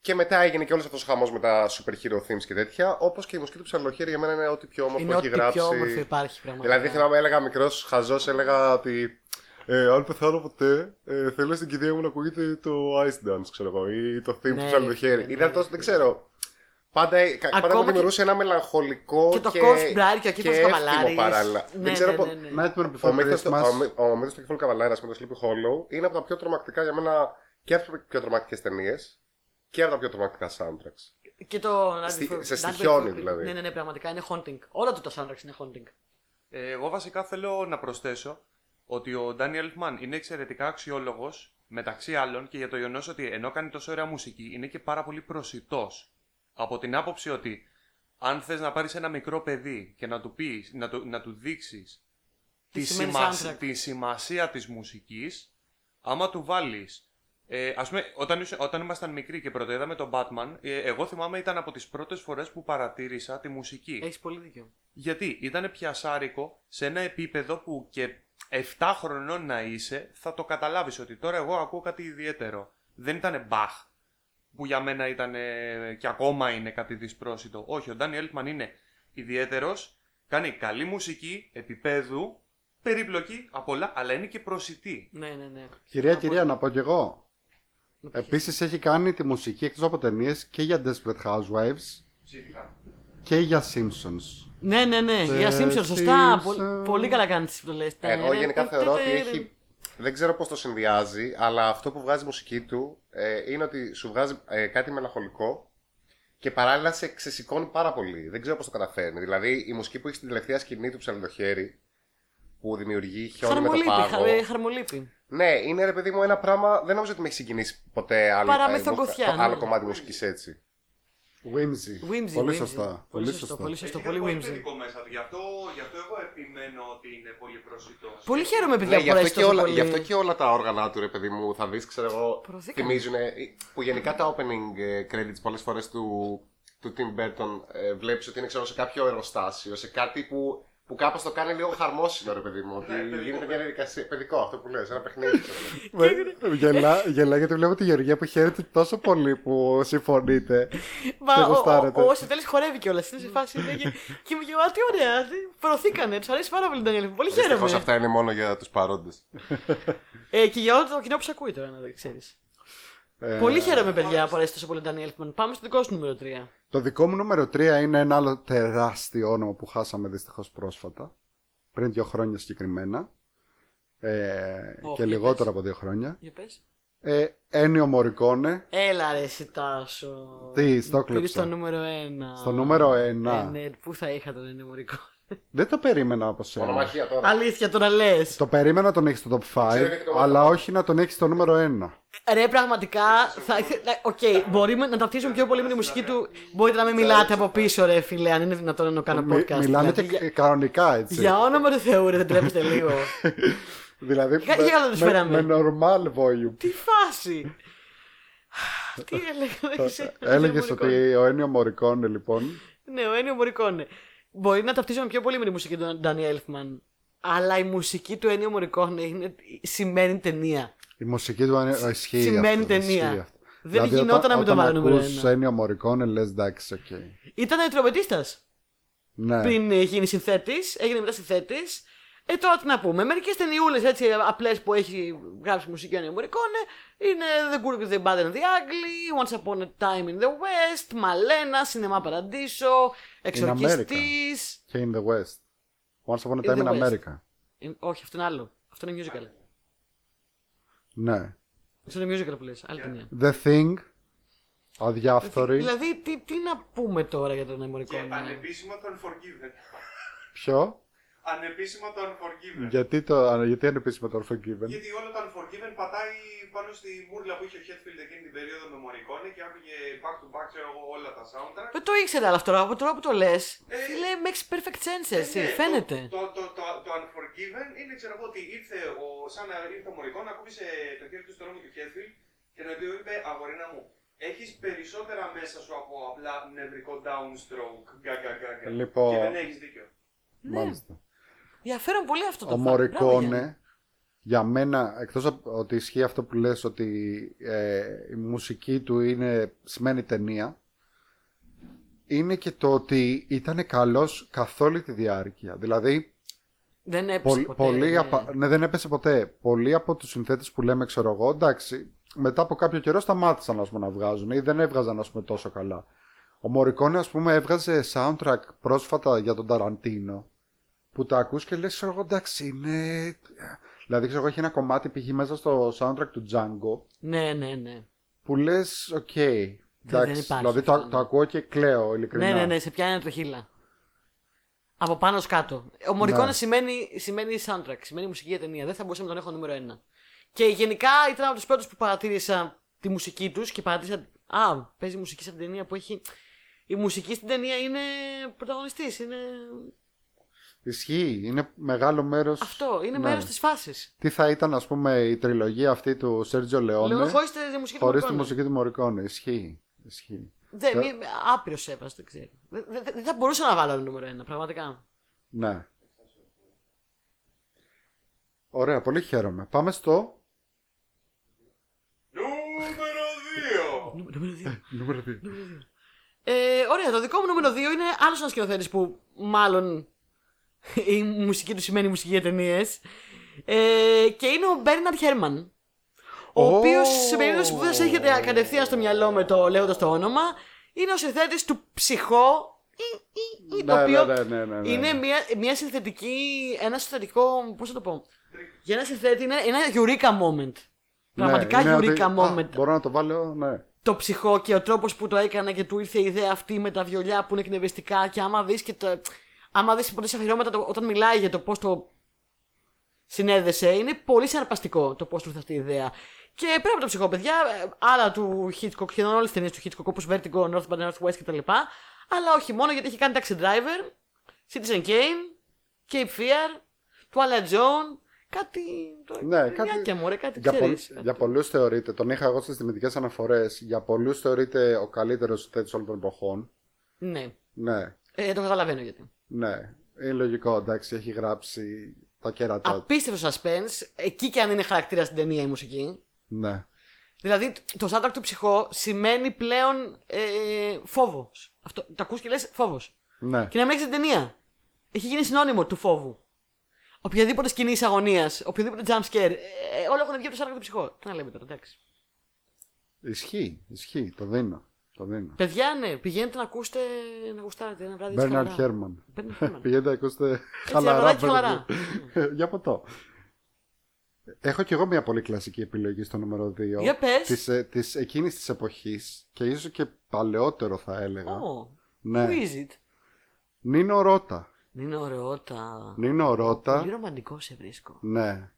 Και μετά έγινε και όλος αυτός ο χαμός με τα super hero themes και τέτοια. Όπως και η μουσική του ψαλοχέρι για μένα είναι ό,τι πιο όμορφο Είναι έχει ό,τι γράψει. πιο όμορφο υπάρχει πραγματικά. Δηλαδή θυμάμαι, έλεγα μικρός χαζός, έλεγα ότι. Ε, αν πεθάνω ποτέ, ε, θέλω στην κηδεία μου να ακούγεται το Ice Dance, ξέρω εγώ, ή το theme Ναι, του ψαλοχέρι. ναι, Ήταν ναι. τόσο, δεν ξέρω. Πάντα, κα- πάντα Ακόμα μου δημιουργούσε ένα μελαγχολικό και το και, Corpse Bride και ο Κύπρος εύθυμο Καβαλάρης. παράλληλα. Ναι, δεν ξέρω ναι, πο- ναι, ναι. Nightmare Ο Before μύθος, του- Christmas. ο, μύ- ο μύθος του κεφάλου Καβαλάρας με το Sleepy Hollow είναι από τα πιο τρομακτικά για μένα και από τις πιο τρομακτικές ταινίες και από τα πιο τρομακτικά soundtracks. Και το. Night Στη- Before- σε Night στοιχιώνει, Before- δηλαδή. Ναι, ναι, ναι, πραγματικά είναι haunting. Όλα του τα soundtracks είναι haunting. Ε, εγώ βασικά θέλω να προσθέσω ότι ο Ντάνι Elfman είναι εξαιρετικά αξιόλογος μεταξύ άλλων και για το γεγονός ότι ενώ κάνει τόσο ωραία μουσική, είναι και πάρα πολύ προσιτός. Από την άποψη ότι αν θες να πάρεις ένα μικρό παιδί και να του πεις, να, του- να του δείξεις Τι τη, σημαίνει σημασ- soundtrack; τη σημασία της μουσικής, άμα του βάλεις... Ε, ας πούμε, όταν, ήσ- όταν ήμασταν μικροί και πρώτα είδαμε τον Batman, ε, εγώ θυμάμαι ήταν από τις πρώτες φορές που παρατήρησα τη μουσική. Έχεις πολύ δίκιο. Γιατί ήταν πιασάρικο σε ένα επίπεδο που και 7 χρονών να είσαι θα το καταλάβεις ότι τώρα εγώ ακούω κάτι ιδιαίτερο. Δεν ήταν Bach που για μένα ήταν ε, και ακόμα είναι κάτι δυσπρόσιτο. Όχι, ο Ντάνι Έλτμαν είναι ιδιαίτερος, κάνει καλή μουσική, επίπεδου, περίπλοκη απ' όλα, αλλά είναι και προσιτή. Ναι, ναι, ναι. Κυρία, κυρία, να πω κι εγώ. Να πεις. Επίσης έχει κάνει τη μουσική εκτός από ταινίες και για Desperate Housewives Ψήφικα. και για Simpsons. Ναι, ναι, ναι. The Για Simpsons, σωστά. Simpsons. Πο- Πολύ καλά κάνεις που το λες. Εγώ γενικά θεωρώ ότι έχει. Δεν ξέρω πώς το συνδυάζει, αλλά αυτό που βγάζει η μουσική του ε, είναι ότι σου βγάζει ε, κάτι μελαγχολικό και παράλληλα σε ξεσηκώνει πάρα πολύ. Δεν ξέρω πώς το καταφέρνει. Δηλαδή η μουσική που έχει στην τελευταία σκηνή του ψαλιδοχέρι που δημιουργεί χιόνι με το Χαρμολύπη, πάγο. χα- ε, χαρμολύπη. Ναι, είναι ρε παιδί μου ένα πράγμα. Δεν νομίζω ότι με έχει συγκινήσει ποτέ άλλο, Παραμεθογκοφιά, το ναι. άλλο κομμάτι μουσικής έτσι. Whimsy. Whimsy, πολύ whimsy. σωστά. Πολύ σωστά. Πολύ σωστό, Έχει πολύ πολύ whimsy. παιδικό μέσα του. Γι' αυτό, γι' αυτό εγώ επιμένω ότι είναι πολύ προσιτός. Πολύ χαίρομαι, παιδιά, Ναι, που γι, αυτό αρέσει και τόσο όλα, πολύ. γι' αυτό και όλα τα όργανα του, ρε παιδί μου, θα δεις, ξέρω εγώ, Προωθήκανε. θυμίζουν, που γενικά τα opening ε, credits πολλές φορές του, του Tim Burton ε, βλέπεις ότι είναι ξέρω, σε κάποιο εργοστάσιο, σε κάτι που, που κάπως το κάνει λίγο χαρμόσυνο, ρε παιδί μου, ότι παιδικό, γίνεται μια διαδικασία, παιδικό αυτό που λες, ένα παιχνίδι. ξέρω εγώ. Με- Γελά, γελά γιατί βλέπω τη Γεωργία που χαίρεται τόσο πολύ που συμφωνείτε. Μα Και ο, γουστάρετε. ο, ο Σωτέλης χορεύει κιόλας. Είναι σε φάση. είναι και, και μου γελά, τι ωραία. τι- Προωθήκανε. Τους αρέσει πάρα πολύ τον Ντανιέλ. Πολύ Δυστυχώς χαίρομαι. αυτά είναι μόνο για τους παρόντες. Ε, και για όλο το κοινό που σε ακούει τώρα, να το ξέρεις. Ε, Πολύ χαίρομαι, παιδιά, που αρέσει τόσο πολύ τον Ντανιέλ. Πάμε στο δικό σου νούμερο 3. Το δικό μου νούμερο 3 είναι ένα άλλο τεράστιο όνομα που χάσαμε δυστυχώς πρόσφατα. Πριν δύο χρόνια συγκεκριμένα. Ε, Ω, και για λιγότερο πες. από δύο χρόνια. Για πες. Ε, Ένιο Μωρικόνε. Έλα ρε Σιτάσο. Τι, στο Πήρες κλέψα. στο νούμερο 1. Στο νούμερο 1. Ε, ναι, πού θα είχα τον ενημορικό. Δεν το περίμενα από σένα. Μονομαχία τώρα. Αλήθεια, τώρα λες. Το περίμενα να τον έχεις στο top 5, Ξέρω γιατί το αλλά βάζω. όχι να τον έχεις στο νούμερο 1. Ρε, πραγματικά. Θα... ήθελα- Οκ, μπορούμε να ταυτίζουμε πιο πολύ με τη μουσική του. Μπορείτε να μην μιλάτε από πίσω, ρε φίλε, αν είναι δυνατόν να κάνω Μι- podcast. μιλάνε δηλαδή, και για... κανονικά έτσι. για όνομα του Θεού, ρε, δεν τρέπεστε λίγο. Δηλαδή Για- για καλά τους με, φέραμε. με normal volume. Τι φάση. Τι έλεγα, δεν ξέρω. Έλεγες Ένιο ότι ο Ένιο Μωρικόνε λοιπόν. Ναι, ο Ένιο Μωρικόνε. Μπορεί να ταυτίζουμε πιο πολύ με τη μουσική του Ντάνι Έλφμαν. Αλλά η μουσική του Ένιο Μωρικόνε είναι... σημαίνει ταινία. Η μουσική του είναι- ε, ισχύει. Σημαίνει αυτό, ταινία. ισχύει αυτό. Δεν Δηλαδή, γινόταν όταν- να μην το όταν βάλω νούμερο ακούς ένα. Ένιο Μωρικόνε λες εντάξει, οκ. Ήταν τρομπετίστας. Ναι. πριν ε, γίνει συνθέτης, έγινε μετά συνθέτης. Ε, τώρα τι να πούμε. Μερικές ταινιούλες έτσι απλές που έχει γράψει μουσική ο Μωρικόνε είναι The Good with the Bad and the Ugly, Once Upon a Time in the West, Μαλένα, Cinema Paradiso, Εξορκιστή. Και in the West. Once upon a In time the in West. America. Όχι, αυτό είναι άλλο. Αυτό είναι musical. Ναι. Αυτό είναι musical που λες. Άλλη ταινία. The Thing. Αδιάφθορη. Δηλαδή, τι, τι να πούμε τώρα για τον Και Μωρικόνε. ανεπίσημα το Unforgiven. Ποιο; Ανεπίσημα το Unforgiven. Γιατί, το, γιατί είναι επίσημα το Unforgiven; Γιατί όλο το Unforgiven πατάει πάνω στη μούρλα που είχε ο Hetfield εκείνη την περίοδο με Μωρικόνε και άκουγε back to back ξέρω εγώ όλα τα soundtrack. Δεν το ήξερα αλλά αυτό από τώρα που το λες. Ε, Φίλε, makes perfect sense Ε, έτσι. ναι, Φαίνεται. Το, το, το, το, Unforgiven είναι ξέρω εγώ ότι ήρθε ο, σαν να ήρθε ο Μωρικόνε, ακούμπησε το χέρι του στο νόμο του Hetfield και να του είπε αγορίνα μου. Έχεις περισσότερα μέσα σου από απλά νευρικό downstroke. Γκα, γκα, γκα, γκα. Λοιπόν. Και δεν έχεις δίκιο. Μάλιστα. Ενδιαφέρον πολύ αυτό το Ο fact. Μπράβο, Γιάννη. Μωρικόνε, για μένα, εκτός από ότι ισχύει αυτό που λες ότι ε, η μουσική του είναι, σημαίνει ταινία, είναι και το ότι ήταν καλός καθ' όλη τη διάρκεια. Δηλαδή, Δεν έπεσε Πολλ- ποτέ. πολλοί ναι. απα- ναι, δεν έπεσε ποτέ. Πολλοί από τους συνθέτες που λέμε, ξέρω εγώ, εντάξει, μετά από κάποιο καιρό σταμάτησαν ας πούμε, να βγάζουν ή δεν έβγαζαν ας πούμε, τόσο καλά. Ο Μωρικόνε, ας πούμε, έβγαζε soundtrack πρόσφατα για τον Ταραντίνο που τα ακούς και λες, ξέρω εγώ, εντάξει, είναι... Δηλαδή, ξέρω εγώ, έχει ένα κομμάτι π.χ. μέσα στο soundtrack του Django Ναι, ναι, ναι. που λες, οκ, δεν εντάξει, υπάρχει δηλαδή το, αυτό, το ναι. ακούω και κλαίω, ειλικρινά. Ναι, ναι, ναι, σε πιάνει το τρίχα. Από πάνω ως κάτω. Ο Μωρικόνες Ναι. σημαίνει, σημαίνει soundtrack, σημαίνει μουσική για ταινία. Δεν θα μπορούσαμε να τον έχω νούμερο ένα. Και γενικά ήταν από τους πρώτους που παρατήρησα τη μουσική τους και παρατήρησα. Α, παίζει μουσική σε την ταινία που έχει. Η μουσική στην ταινία είναι πρωταγωνιστής. Είναι... Ισχύει. Είναι μεγάλο μέρο. Αυτό, είναι Ναι. μέρος της φάσης. Τι θα ήταν, ας πούμε, η τριλογία αυτή του Σέρτζιο Λεόνε. Λέω χωρίς τη μουσική του Χωρίς τη Morricone. μουσική του Μωρικόνε. Ισχύει. Ισχύει. Δεν, μη, άπειρος σέβαστο, δεν ξέρω. Δεν, δεν, δεν θα μπορούσα να βάλω άλλο νούμερο ένα, πραγματικά. Ναι. Ωραία, πολύ χαίρομαι. Πάμε στο. Νούμερο 2! Νούμερο δύο. Νούμερο 2. Ε, ωραία, το δικό μου νούμερο 2 είναι άλλος ένας σκηνοθέτης που μάλλον η μουσική του σημαίνει μουσική για ταινίες. Ε, και είναι ο Μπέρναρντ Χέρμαν. Ο Ω. οποίος, σε περίπτωση που δεν σα έχετε κατευθείαν στο μυαλό με το λέγοντας το όνομα, είναι ο συνθέτης του ψυχό. ή- ή- ή, το Ναι, οποίο ναι, ναι, ναι, ναι. είναι μια, μια συνθετική, ένα συνθετικό, πώς θα το πω, για ένα συνθέτη είναι ένα eureka moment. Πραγματικά Ναι, είναι eureka ότι- α, moment. μπορώ να το βάλω, ναι. Το ψυχό και ο τρόπος που το έκανε και του ήρθε η ιδέα αυτή με τα βιολιά που είναι εκνευριστικά και άμα δεις και το... Άμα δεις ποτέ σε αφιερώματα το- όταν μιλάει για το πώς το συνέδεσε, είναι πολύ συναρπαστικό το πώς του ήρθε αυτή η ιδέα. Και πέρα από το ψυχό, παιδιά, ε, άλλα του Hitchcock, σχεδόν όλες τις ταινίες του Hitchcock όπως Vertigo, North by Northwest κτλ. Αλλά όχι μόνο γιατί έχει κάνει Taxi Driver, Citizen Kane, Cape Fear, Twilight Zone, κάτι... Ναι, κάτι- Κάτι... Μωρέ, κάτι Για, ξέρεις. πολλ... κάτι. για πολλούς θεωρείται, τον είχα εγώ στις τιμητικέ αναφορές, για πολλούς θεωρείται ο καλύτερος συνθέτη όλων των εποχών. Ναι, Ναι, ε, το καταλαβαίνω γιατί. Ναι. Είναι λογικό, εντάξει, έχει γράψει τα κέρατά του. Απίστευτο suspense, εκεί και αν είναι χαρακτήρα στην ταινία η μουσική. Ναι. Δηλαδή το soundtrack του ψυχό σημαίνει πλέον ε, φόβος. Αυτό, το ακούς και λες φόβος. ναι. Και να μην έχεις την ταινία. Έχει γίνει συνώνυμο του φόβου. Οποιαδήποτε σκηνή αγωνίας, οποιοδήποτε jump scare, ε, όλα έχουν βγει από το soundtrack του ψυχό. Τι να λέμε τώρα, εντάξει. Ισχύει, ισχύει, το δίνω. Το δίνω. Παιδιά, ναι, πηγαίνετε να ακούσετε, να γουστάρετε ένα βράδυ. έτσι Μπέρναρντ χαλαρά. Χέρμαν. Bernard Herrmann. Πηγαίνετε να ακούσετε Έτσι, χαλαρά. αγοράκι παιδί. χαλαρά. Για ποτό. Έχω κι εγώ μια πολύ κλασική επιλογή στο νούμερο 2. Για πες. Της, ε, της εκείνης της εποχής και ίσως και παλαιότερο θα έλεγα. Ω, ναι. Who is it? Νίνο Ρότα. Είναι ωραιότα. Νίνο Ρότα. Πολύ ρομαντικό σε βρίσκω. Ναι.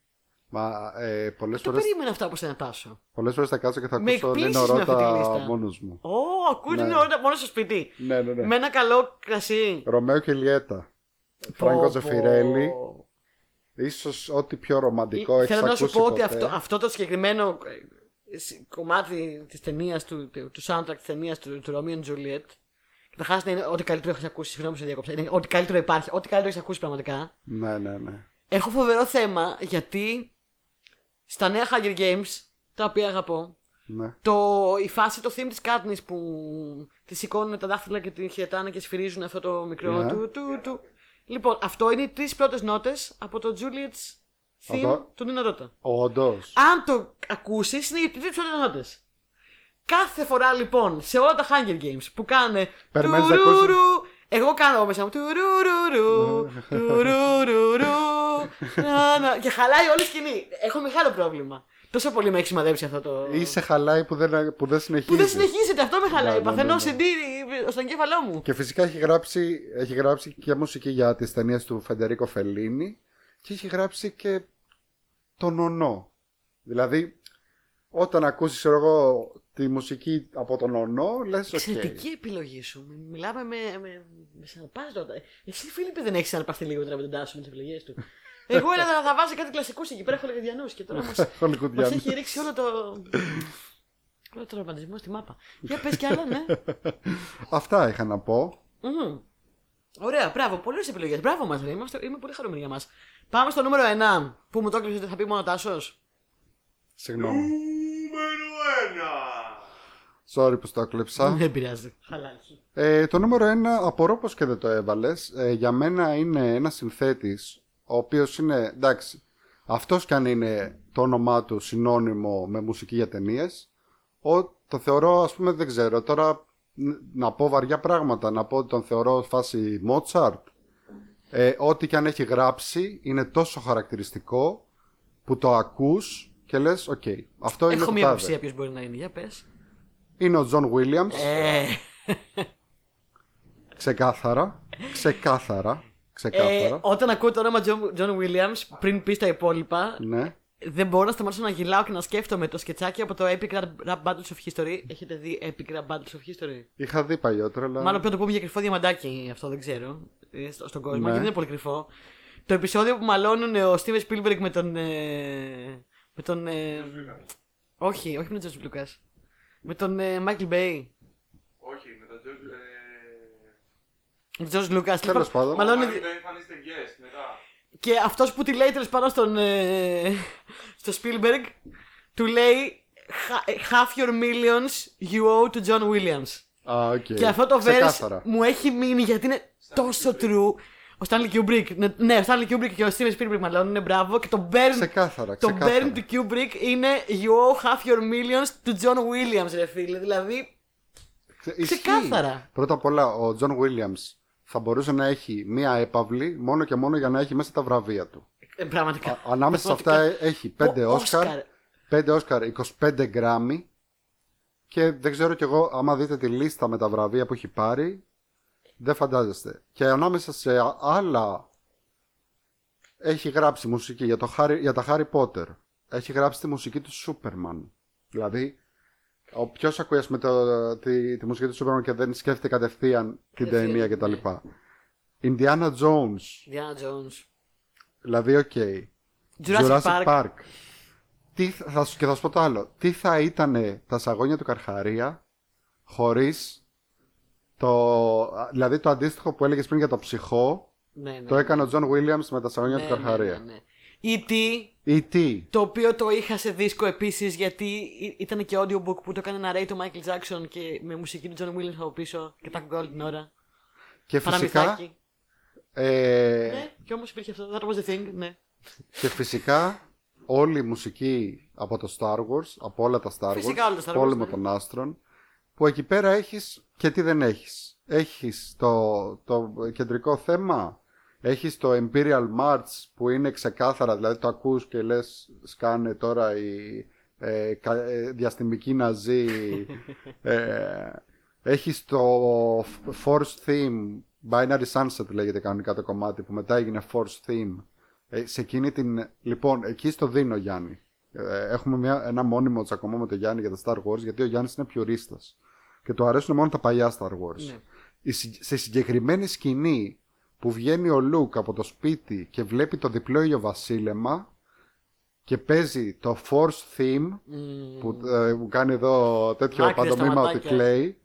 Μα ε, πολλές, Το φορές, περίμενα αυτά από σένα τάσο. πολλές φορές θα κάτσω και θα Με ακούσω εκπλήσεις Νίνο με αυτή τη Ρότα λίστα. μόνος μου. Ω, ακούς Ναι. είναι ωραία μόνος στο σπίτι. Ναι, ναι, ναι. Με ένα καλό κρασί. Ρωμαίο και Λιέτα. Φράγκο Ζεφιρέλη. Ίσως ό,τι πιο ρομαντικό έχεις Θέλω να σου ακούσει πω ότι ποτέ. αυτό, αυτό το συγκεκριμένο ε, σ- κομμάτι της ταινίας του, του, του soundtrack της ταινίας του, του Romeo and Juliet. Καταρχάς είναι ό,τι καλύτερο έχεις ακούσει. Συγγνώμη που σε διάκοψα. Είναι ό,τι καλύτερο υπάρχει. Ό,τι καλύτερο έχεις ακούσει πραγματικά. Ναι, ναι, ναι. Έχω φοβερό θέμα γιατί στα νέα Hunger Games, τα οποία αγαπώ, ναι. το, η φάση, το theme της Katniss που τη σηκώνουν τα δάχτυλα και την χαιρετάνε και σφυρίζουν αυτό το μικρό Ναι. του, του, του. Λοιπόν, αυτό είναι οι τρεις πρώτες νότες από το Juliet's theme Αυτό- του Nino Rota. Όντως. Αν το ακούσεις, είναι οι τρεις πρώτες νότες. Κάθε φορά λοιπόν, σε όλα τα Hunger Games που κάνε Περιμένεις να τουρουρου, εγώ κάνω μέσα μου τουρουρουρου, τουρουρουρου, να, να, και χαλάει όλη η σκηνή. Έχω μεγάλο πρόβλημα. Τόσο πολύ με έχει σημαδέψει αυτό το. Είσαι χαλάει που δεν, που δεν συνεχίζει. Που δεν συνεχίζεται, αυτό με χαλάει. Ναι, ναι, Παθαίνω ναι, ναι. CD στον εγκέφαλό μου. Και φυσικά έχει γράψει, έχει γράψει και μουσική για τις ταινίες του Φεντερίκο Φελίνη και έχει γράψει και τον Ένιο. Δηλαδή, όταν ακούσεις ξέρω εγώ, τη μουσική από τον Ένιο, λες οκ. Εξαιρετική επιλογή σου. Μιλάμε με. με, με συναρπάζει τώρα. Εσύ, Φίλιππε, δεν έχεις συναρπαστεί λίγο τώρα με τον Τάσο με τις επιλογές του. Εγώ έλεγα θα βάζει κάτι κλασικού εκεί πέρα, έχω λεγεδιανού και τώρα με Χολιγουντιανούς. έχει ρίξει όλο το. όλο το ρομαντισμό στη μάπα. Για πες κι άλλα, ναι. Αυτά είχα να πω. Μμμ. Ωραία, μπράβο, πολλές επιλογές. Μπράβο μας, ρε. Είμαστε, είμαι πολύ χαρούμενοι για μας. Πάμε στο νούμερο 1 που μου το έκλεισε ότι θα πει μόνο Τάσος. Συγγνώμη. Νούμερο 1! Sorry που στο έκλεψα. Δεν πειράζει. Χαλάκι. Ε, το νούμερο 1, απορώ πως και δεν το έβαλες. Ε, για μένα είναι ένας συνθέτης, ο οποίος είναι, εντάξει, αυτός κι αν είναι το όνομά του συνώνυμο με μουσική για ταινίες. το θεωρώ, ας πούμε, δεν ξέρω, τώρα ν- να πω βαριά πράγματα, να πω ότι τον θεωρώ φάση Μότσαρτ. Ε, ό,τι κι αν έχει γράψει είναι τόσο χαρακτηριστικό που το ακούς και λες, οκ, αυτό είναι Έχω το μία τάδε». αποψία ποιος μπορεί να είναι. Για πες. Είναι ο Τζον Βίλιαμς. Ε, Ξεκάθαρα. Ξεκάθαρα. Ε, Ξεκάθαρα. όταν ακούω το όνομα John, John Williams, πριν πει τα υπόλοιπα, Ναι. δεν μπορώ να σταματήσω να γελάω και να σκέφτομαι το σκετσάκι από το Epic Rap, Rap Battles of History. Έχετε δει Epic Rap Battles of History; Είχα δει παλιότερα, αλλά. Μάλλον πρέπει να το πούμε για κρυφό διαμαντάκι αυτό, δεν ξέρω. ε, στο- στον κόσμο. Ναι. Γιατί δεν είναι πολύ κρυφό. Το επεισόδιο που μαλώνουν ο Steven Spielberg με τον. ε, με τον. ε, όχι, όχι με τον George Lucas. Με τον ε, Michael Bay. Όχι, με τον George. Με τον George Lucas. Τέλος πάντων. Μαλώνουν, δεν εμφανίζεται guest μετά. και αυτός που τη λέει τέλος πάντων στον. ε, στο Spielberg, του λέει «Ha- Half your millions you owe to John Williams. Α, οκ. Και αυτό το verse Ξεκάθαρα. μου έχει μείνει γιατί είναι τόσο true. Ο Stanley Kubrick, ναι, ναι, ο Stanley Kubrick και ο Steven Spielberg μάλλον είναι μπράβο και το burn, Ξεκάθαρα, το ξεκάθαρα. burn του Kubrick είναι You owe half your millions to John Williams, ρε φίλε. Δηλαδή, Ξε- ισχύει. ξεκάθαρα. Πρώτα απ' όλα, ο Τζον Williams θα μπορούσε να έχει μία έπαυλη μόνο και μόνο για να έχει μέσα τα βραβεία του. ε, πραγματικά. Α- ανάμεσα σε αυτά Πραγματικά. ε- έχει 5 Ο Όσκαρ, Όσκαρ. 5 Όσκαρ, 25 Γκράμμι και δεν ξέρω κι εγώ, άμα δείτε τη λίστα με τα βραβεία που έχει πάρει, δεν φαντάζεστε. Και ανάμεσα σε α- άλλα έχει γράψει μουσική για, το Harry, για τα Harry Potter. Έχει γράψει τη μουσική του Superman. Δηλαδή, Ποιος ακούει ας πούμε, το, τη, τη μουσική του Superman και δεν σκέφτεται κατευθείαν την Κατευθείαν, ταινία ναι. κτλ. Indiana Jones. Diana Jones. Δηλαδή, οκ. Jurassic, Park. Τι, θα, θα σου- και θα σου πω το άλλο. Τι θα ήταν τα σαγόνια του Καρχαρία χωρίς το... Δηλαδή το αντίστοιχο που έλεγες πριν για το Psycho Ναι, ναι. το έκανε ο Τζον Williams με τα σαγόνια ναι, του Καρχαρία. Ναι, ναι, ναι. E.T. E.T.; Το οποίο το είχα σε δίσκο επίσης γιατί ή- ήταν και audiobook που το έκανε να το Michael Jackson και με μουσική του John Williams από πίσω και τα ακούγα όλη την ώρα. Και φυσικά... Παραμυθάκι. Ε, Ναι, και όμως υπήρχε αυτό. That was the thing, ναι. Και φυσικά όλη η μουσική από το Star Wars, από όλα τα Star Wars, Φυσικά όλα τα Star Wars, πόλεμο ναι. των άστρων, που εκεί πέρα έχεις και τι δεν έχεις. Έχεις το, το κεντρικό θέμα, έχεις το Imperial March που είναι ξεκάθαρα, δηλαδή το ακούς και λες σκάνε τώρα οι ε, κα- ε, διαστημικοί ναζί. ε, έχεις το Force Theme, Binary Sunset λέγεται κανονικά το κομμάτι που μετά έγινε Force Theme. Ε, σε εκείνη την... Λοιπόν, εκεί στο δίνω Γιάννη. Ε, έχουμε μια, ένα μόνιμο τσακωμό με τον Γιάννη για τα Star Wars γιατί ο Γιάννης είναι πιουρίστας. Και του αρέσουν μόνο τα παλιά Star Wars. Ναι. Η συ- σε συγκεκριμένη σκηνή που βγαίνει ο Λουκ από το σπίτι και βλέπει το διπλό ηλιοβασίλεμα και παίζει το Force Theme Μμμ. που ε, μου κάνει εδώ τέτοιο Άκρια παντομήμα ότι σταματάκια. κλαίει.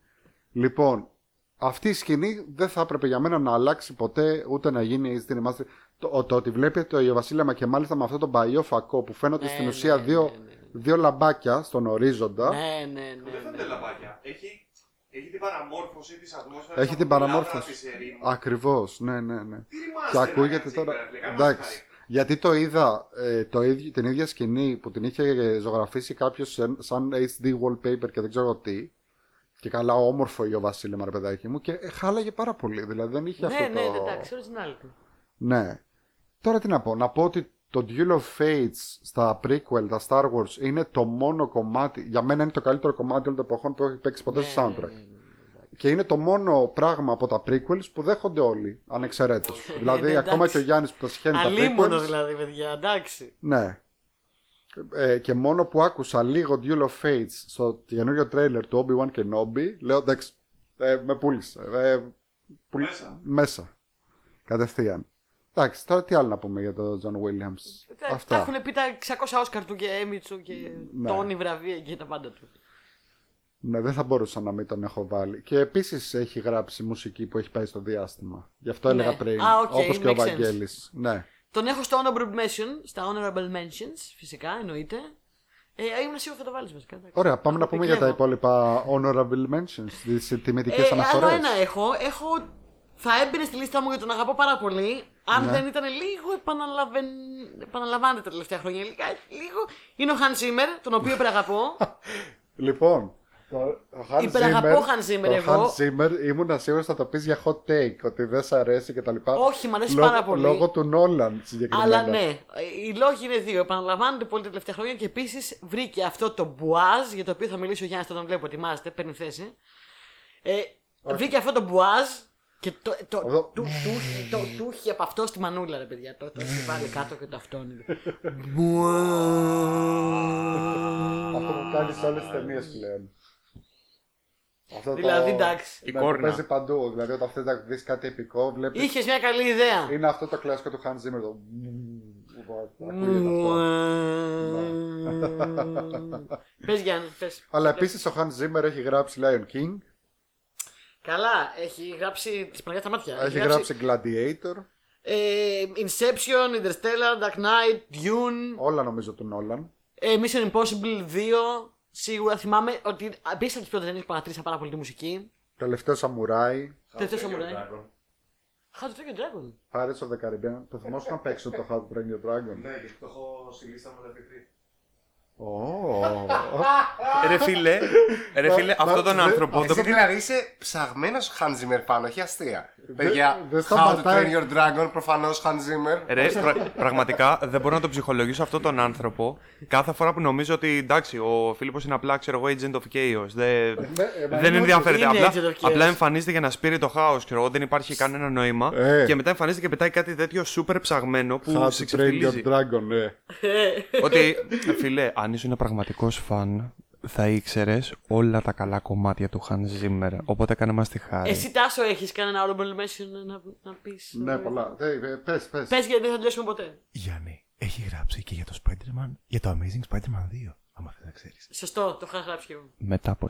Λοιπόν, αυτή η σκηνή δεν θα έπρεπε για μένα να αλλάξει ποτέ ούτε να γίνει στην remaster. Το, το ότι βλέπετε το Ιωβασίλεμα και μάλιστα με αυτό το παλιό φακό που φαίνονται Ναι, στην ναι, ουσία ναι, δύο, ναι, ναι. δύο λαμπάκια στον ορίζοντα. Ναι, ναι, ναι. Δεν ναι. φαίνεται λαμπάκια. Έχει, έχει την παραμόρφωση της ατμόσφαιρας. Έχει την παραμόρφωση. Ακριβώς, ναι, ναι, ναι. Τι remaster Και να ακούγεται κάνεις τώρα. εκεί πέρα, φίλε, κάνε μας Εντάξει. Γιατί το είδα ε, το ίδιο, την ίδια σκηνή που την είχε ζωγραφίσει κάποιος σαν HD wallpaper και δεν ξέρω τι. Και καλά όμορφο ο Βασίλεμα, ρε παιδάκι μου. Και ε, χάλαγε πάρα πολύ. Δηλαδή δεν είχε Ναι, αυτό ναι, το. ναι, εντάξει, originality. Ναι. Τώρα τι να πω. Να πω ότι το Duel of Fates στα prequel, τα Star Wars, είναι το μόνο κομμάτι. Για μένα είναι το καλύτερο κομμάτι όλων των εποχών που έχει παίξει ποτέ στο Ναι, soundtrack. ναι, ναι, ναι. Και είναι το μόνο πράγμα από τα prequels που δέχονται όλοι, ανεξαιρέτως. δηλαδή, ναι, ακόμα εντάξει. και ο Γιάννης που τα συχαίνει τα Αλίμονος prequels. δηλαδή, παιδιά, εντάξει. Ναι. Ε, και μόνο που άκουσα λίγο Duel of Fates στο καινούριο τρέιλερ του Obi-Wan Kenobi, λέω εντάξει, ε, με πούλησε. Ε, πουλ- Μέσα. Μέσα. Κατευθείαν. Εντάξει, τώρα τι άλλο να πούμε για τον John Williams. Τα- Τα Αυτά. έχουν πει τα 600 Όσκαρ του και Emmy του και Ναι. Τόνι βραβεία και τα πάντα του. Ναι, δεν θα μπορούσα να μην τον έχω βάλει. Και επίσης έχει γράψει μουσική που έχει πάει στο διάστημα. Γι' αυτό Ναι. έλεγα πριν. Α, οκ, όπως και ο makes sense. Βαγγέλης. Ναι. Τον έχω στο honorable mention, στα honorable mentions, φυσικά εννοείται. Ε, ήμουν σίγουρο θα το βάλεις βασικά. εντάξει. Ωραία, πάμε να πούμε για τα Επικλέβω. υπόλοιπα honorable mentions, τις τιμητικές Ε, άλλο αναφορές. ένα έχω. έχω. Θα έμπαινε στη λίστα μου γιατί τον αγαπώ πάρα πολύ. Αν Ναι. δεν ήταν λίγο επαναλαβεν... επαναλαμβάνεται τα τελευταία χρόνια. Λίγα, λίγο. Είναι ο Hans Zimmer, τον οποίο υπεραγαπώ. Λοιπόν, το, το Hans Υπεραγαπώ Zimmer, Hans Zimmer το εγώ. Hans Zimmer ήμουν σίγουρος θα το πεις για hot take, ότι δεν σ' αρέσει και τα λοιπά. Όχι, μ' αρέσει λόγω, πάρα πολύ. Λόγω του Νόλαν συγκεκριμένα. Αλλά ναι, οι λόγοι είναι δύο. Επαναλαμβάνονται πολύ τα τελευταία χρόνια και επίσης βρήκε αυτό το μπουάζ για το οποίο θα μιλήσει ο Γιάννη όταν τον βλέπω, ετοιμάζεται, παίρνει θέση. Ε, βρήκε αυτό το μπουάζ Και το, το, Αυτό- του, του, είχε- το, του είχε από αυτό στη μανούλα, ρε παιδιά. Το, το έχει βάλει κάτω και το αυτόν. Αυτό που κάνεις σε όλες τις ταινίες πλέον. Αυτό το- δηλαδή, εντάξει. Η Ναι, το κόρνα. παίζει παντού. Δηλαδή, όταν θέλει να δεις κάτι επικό, βλέπει. Είχες μια καλή ιδέα. Είναι αυτό το κλασικό του Hans Zimmer. Το... Ακούγεται αυτό. Πες Γιάννη, πες. Αλλά επίσης ο Hans Zimmer έχει γράψει Lion King, Καλά, έχει γράψει τις πλαγιά στα μάτια. έχει γράψει Gladiator, ε, Inception, Interstellar, Dark Knight, Dune, όλα νομίζω του Νόλαν. ε, Mission Impossible 2. Σίγουρα θυμάμαι ότι επίση από τις πρώτες ταινίες που ανατρήσα πάρα πολύ τη μουσική. Τελευταίο Σαμουράι, Τελευταίο How to Train Your Samurai. Dragon. How to Train Your Dragon. Pirates of the Caribbean. Το θυμόσαι να παίξω το How to Train Your Dragon. Ναι, γιατί το έχω στη λίστα μου να πει Ω. Ρε φίλε, ρε φίλε Μα- αυτόν τον δε- άνθρωπο. Εσύ το- δηλαδή είσαι ψαγμένος Hans Zimmer fan, όχι αστεία. Παιδιά, δεν How to σταματάει. Train Your Dragon, προφανώς Hans Zimmer. Ρε, πρα- πραγματικά δεν μπορώ να τον ψυχολογήσω αυτόν τον άνθρωπο. Κάθε φορά που νομίζω ότι εντάξει, ο Φίλιππος είναι απλά ξέρω εγώ agent of chaos. Δεν, ε, μα δεν είναι ενδιαφέρεται. είναι Απλά, agent of chaos. απλά εμφανίζεται για να σπείρει το χάος. Ξέρω εγώ, δεν υπάρχει κανένα νόημα. Ε. Και μετά εμφανίζεται και πετάει κάτι τέτοιο super ψαγμένο που How σε to Train Your ξεφτιλίζει. Dragon, ναι. ότι, φίλε, αν ήσουν πραγματικός φαν, θα ήξερες όλα τα καλά κομμάτια του Hans Zimmer. Οπότε κάνε μας τη χάρη. Εσύ Τάσο έχεις κανένα honorable mention να, να πεις. Ναι, πολλά. Ε, ε, Πες, πες. Πες γιατί δεν θα τελειώσουμε ποτέ. Γιάννη, έχει γράψει και για το Spider-Man, για το Amazing Spider-Man 2. Άμα θες να ξέρεις. Σωστό, το είχα γράψει και εγώ. Μετά πώ.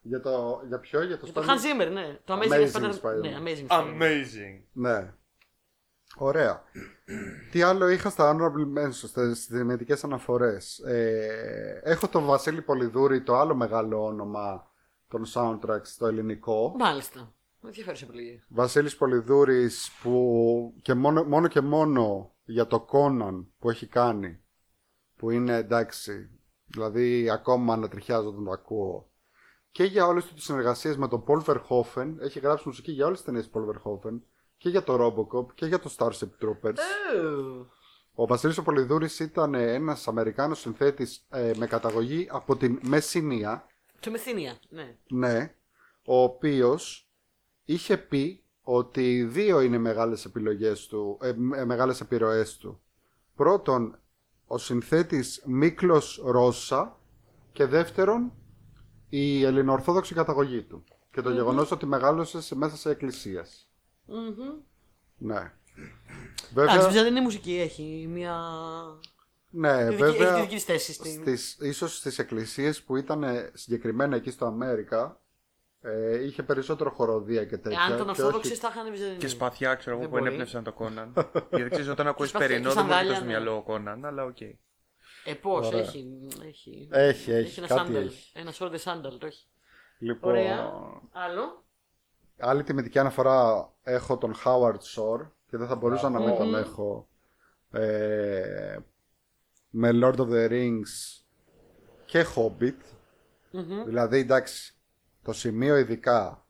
Για, το, για ποιο, για το Για το Spider- Hans Zimmer, ναι. Το Amazing, Amazing Spider- Spider-Man. Ναι, Amazing Spider-Man. Amazing. Ναι. Ωραία. Τι άλλο είχα στα honorable mentions, στις δυναμητικές αναφορές. Ε, έχω τον Βασίλη Πολυδούρη, το άλλο μεγάλο όνομα των soundtracks στο ελληνικό. Μάλιστα. Ενδιαφέρουσα επιλογή. Βασίλης Πολυδούρης που και μόνο, μόνο και μόνο για το Conan που έχει κάνει που είναι εντάξει δηλαδή ακόμα ανατριχιάζω όταν το ακούω και για όλες του τις συνεργασίες με τον Paul Verhoeven έχει γράψει μουσική για όλες τις ταινίες του Paul Verhoeven και για το Robocop και για το Starship Troopers ο Βασίλης ο Πολυδούρης ήταν ε, ένας Αμερικάνος συνθέτης ε, με καταγωγή από την Μεσσηνία Το Μεθύνια, ναι. ναι, ο οποίος είχε πει ότι δύο είναι οι μεγάλες επιλογές του, ε, ε, μεγάλες επιρροές του. Πρώτον, ο συνθέτης Μίκλος Ρώσα και δεύτερον, η ελληνοορθόδοξη καταγωγή του. Και το γεγονός ότι μεγάλωσες σε- μέσα σε εκκλησίες. Ναι. Εντάξει, Βέβαια, βέβαια δεν είναι μουσική, έχει μια. ναι, Έχει δική- έχει βέβαια τη δική της θέση. στην- στις, ίσως στις εκκλησίες που ήταν ε, συγκεκριμένα εκεί στο Αμέρικα ε, είχε περισσότερο χοροδία και τέτοια. Εάν τον και Ορθόδοξε όχι- θα είχαν βυζαντινή. Και σπαθιά, ξέρω εγώ, Δεν που μπορεί. ενέπνευσαν το Κόναν. Γιατί ξέρεις, όταν ακούεις σπαθιά, περινό, και δεν μου έρχεται σανδάλια, στο ναι. μυαλό ο Κόναν, αλλά οκ. Ε, πώς, Ωραία. έχει. Έχει, Έχει, έχει, ένα κάτι σανδάλ'. έχει. Ένα sword and sandal, το έχει. Λοιπόν, Ωραία. Άλλο. Άλλη τιμητική αναφορά έχω τον Howard Shore και δεν θα μπορούσα να μην τον έχω ε, με Lord of the Rings και Hobbit. Δηλαδή, εντάξει, το σημείο ειδικά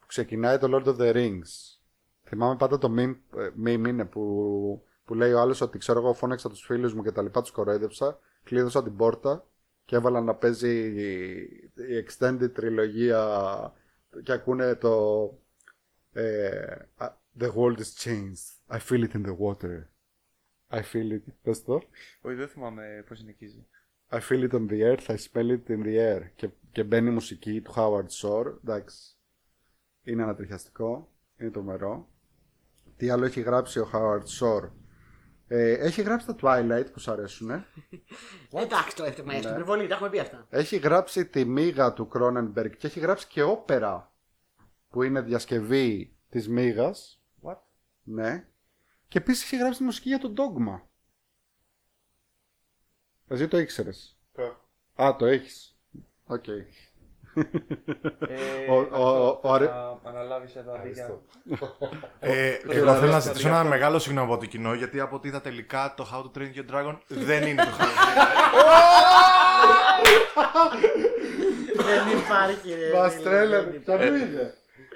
που ξεκινάει το Lord of the Rings. Θυμάμαι πάντα το meme, ε, meme είναι που, που λέει ο άλλος ότι ξέρω εγώ φώναξα τους φίλους μου και τα λοιπά τους κοροϊδεύσα, κλείδωσα την πόρτα και έβαλα να παίζει η, η extended τριλογία και ακούνε το ε, «Α, The world is changed. I feel it in the water. I feel it. Πες το; Όχι, δεν θυμάμαι πώς συνεχίζει. I feel it on the earth, I smell it in the air. Και, και μπαίνει η μουσική του Howard Shore. Εντάξει. Είναι ανατριχιαστικό. Είναι τρομερό. Τι άλλο έχει γράψει ο Howard Shore; Ε, έχει γράψει τα Twilight που σου αρέσουν. Εντάξει, το έφτιαγμα Ναι. στην υπερβολή, τα έχουμε πει αυτά. Έχει γράψει τη μίγα του Cronenberg και έχει γράψει και όπερα που είναι διασκευή της μίγας. What? Ναι. Και επίσης έχει γράψει τη μουσική για τον Dogma. Εσύ το ήξερες. Α, το έχεις. Οκ. Ε, Ο- ο- ο- ο- Αναλάβεις εδώ αντί για. Ε, εγώ θέλω να ζητήσω ένα μεγάλο συγγνώμη από το κοινό γιατί από ό,τι είδα τελικά το How to Train Your Dragon δεν είναι το How to Δεν υπάρχει, ρε. Μας φίλε, τρέλανε. δεν Ποια μου είναι.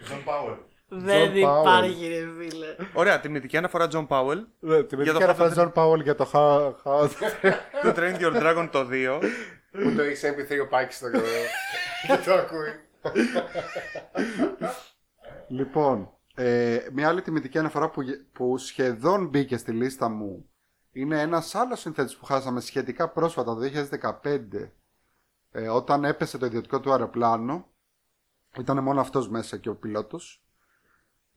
John Power. Δεν John υπάρχει, ρε φίλε. Ωραία, τιμητική αναφορά John Powell. Ναι, Τη Για το μερική αναφορά How to- John Powell για το How... how- Το Train Your Dragon το 2. Που το έχει MP3 ο Πάκης στο και το ακούει. Λοιπόν, Ε, μια άλλη τιμητική αναφορά που, γε- που σχεδόν μπήκε στη λίστα μου είναι ένας άλλος συνθέτης που χάσαμε σχετικά πρόσφατα το 2015 ε, όταν έπεσε το ιδιωτικό του αεροπλάνο. Ήταν μόνο αυτός μέσα και ο πιλότος.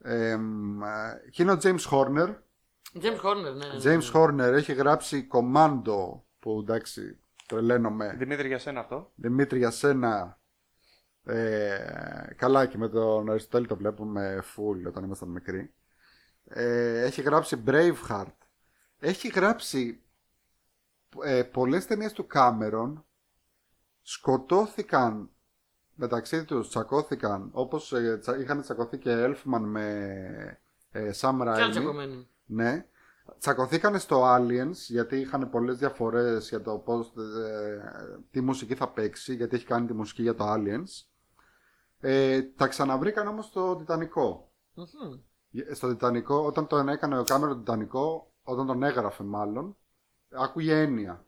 Ε, μ, ε, και είναι ο James Horner. James Horner, ναι. ναι, ναι. James Horner έχει γράψει Commando που εντάξει τρελαίνομαι. Δημήτρη, για σένα αυτό. Δημήτρη για σένα ε, καλά και με τον Αριστοτέλη το βλέπουμε full όταν ήμασταν μικροί ε, έχει γράψει Braveheart έχει γράψει ε, πολλές ταινίες του Κάμερον σκοτώθηκαν μεταξύ τους τσακώθηκαν όπως ε, τσα- είχαν τσακωθεί και Elfman με ε, Sam Κι άλλοι Raimi τσακωμένοι. ναι. Τσακωθήκανε στο Aliens γιατί είχαν πολλές διαφορές για το πώς, ε, τι μουσική θα παίξει γιατί έχει κάνει τη μουσική για το Aliens. Ε, τα ξαναβρήκαν όμως στο Τιτανικό. Μμμ. Στο Τιτανικό, όταν τον έκανε ο Κάμερον Τιτανικό, όταν τον έγραφε μάλλον, άκουγε έννοια.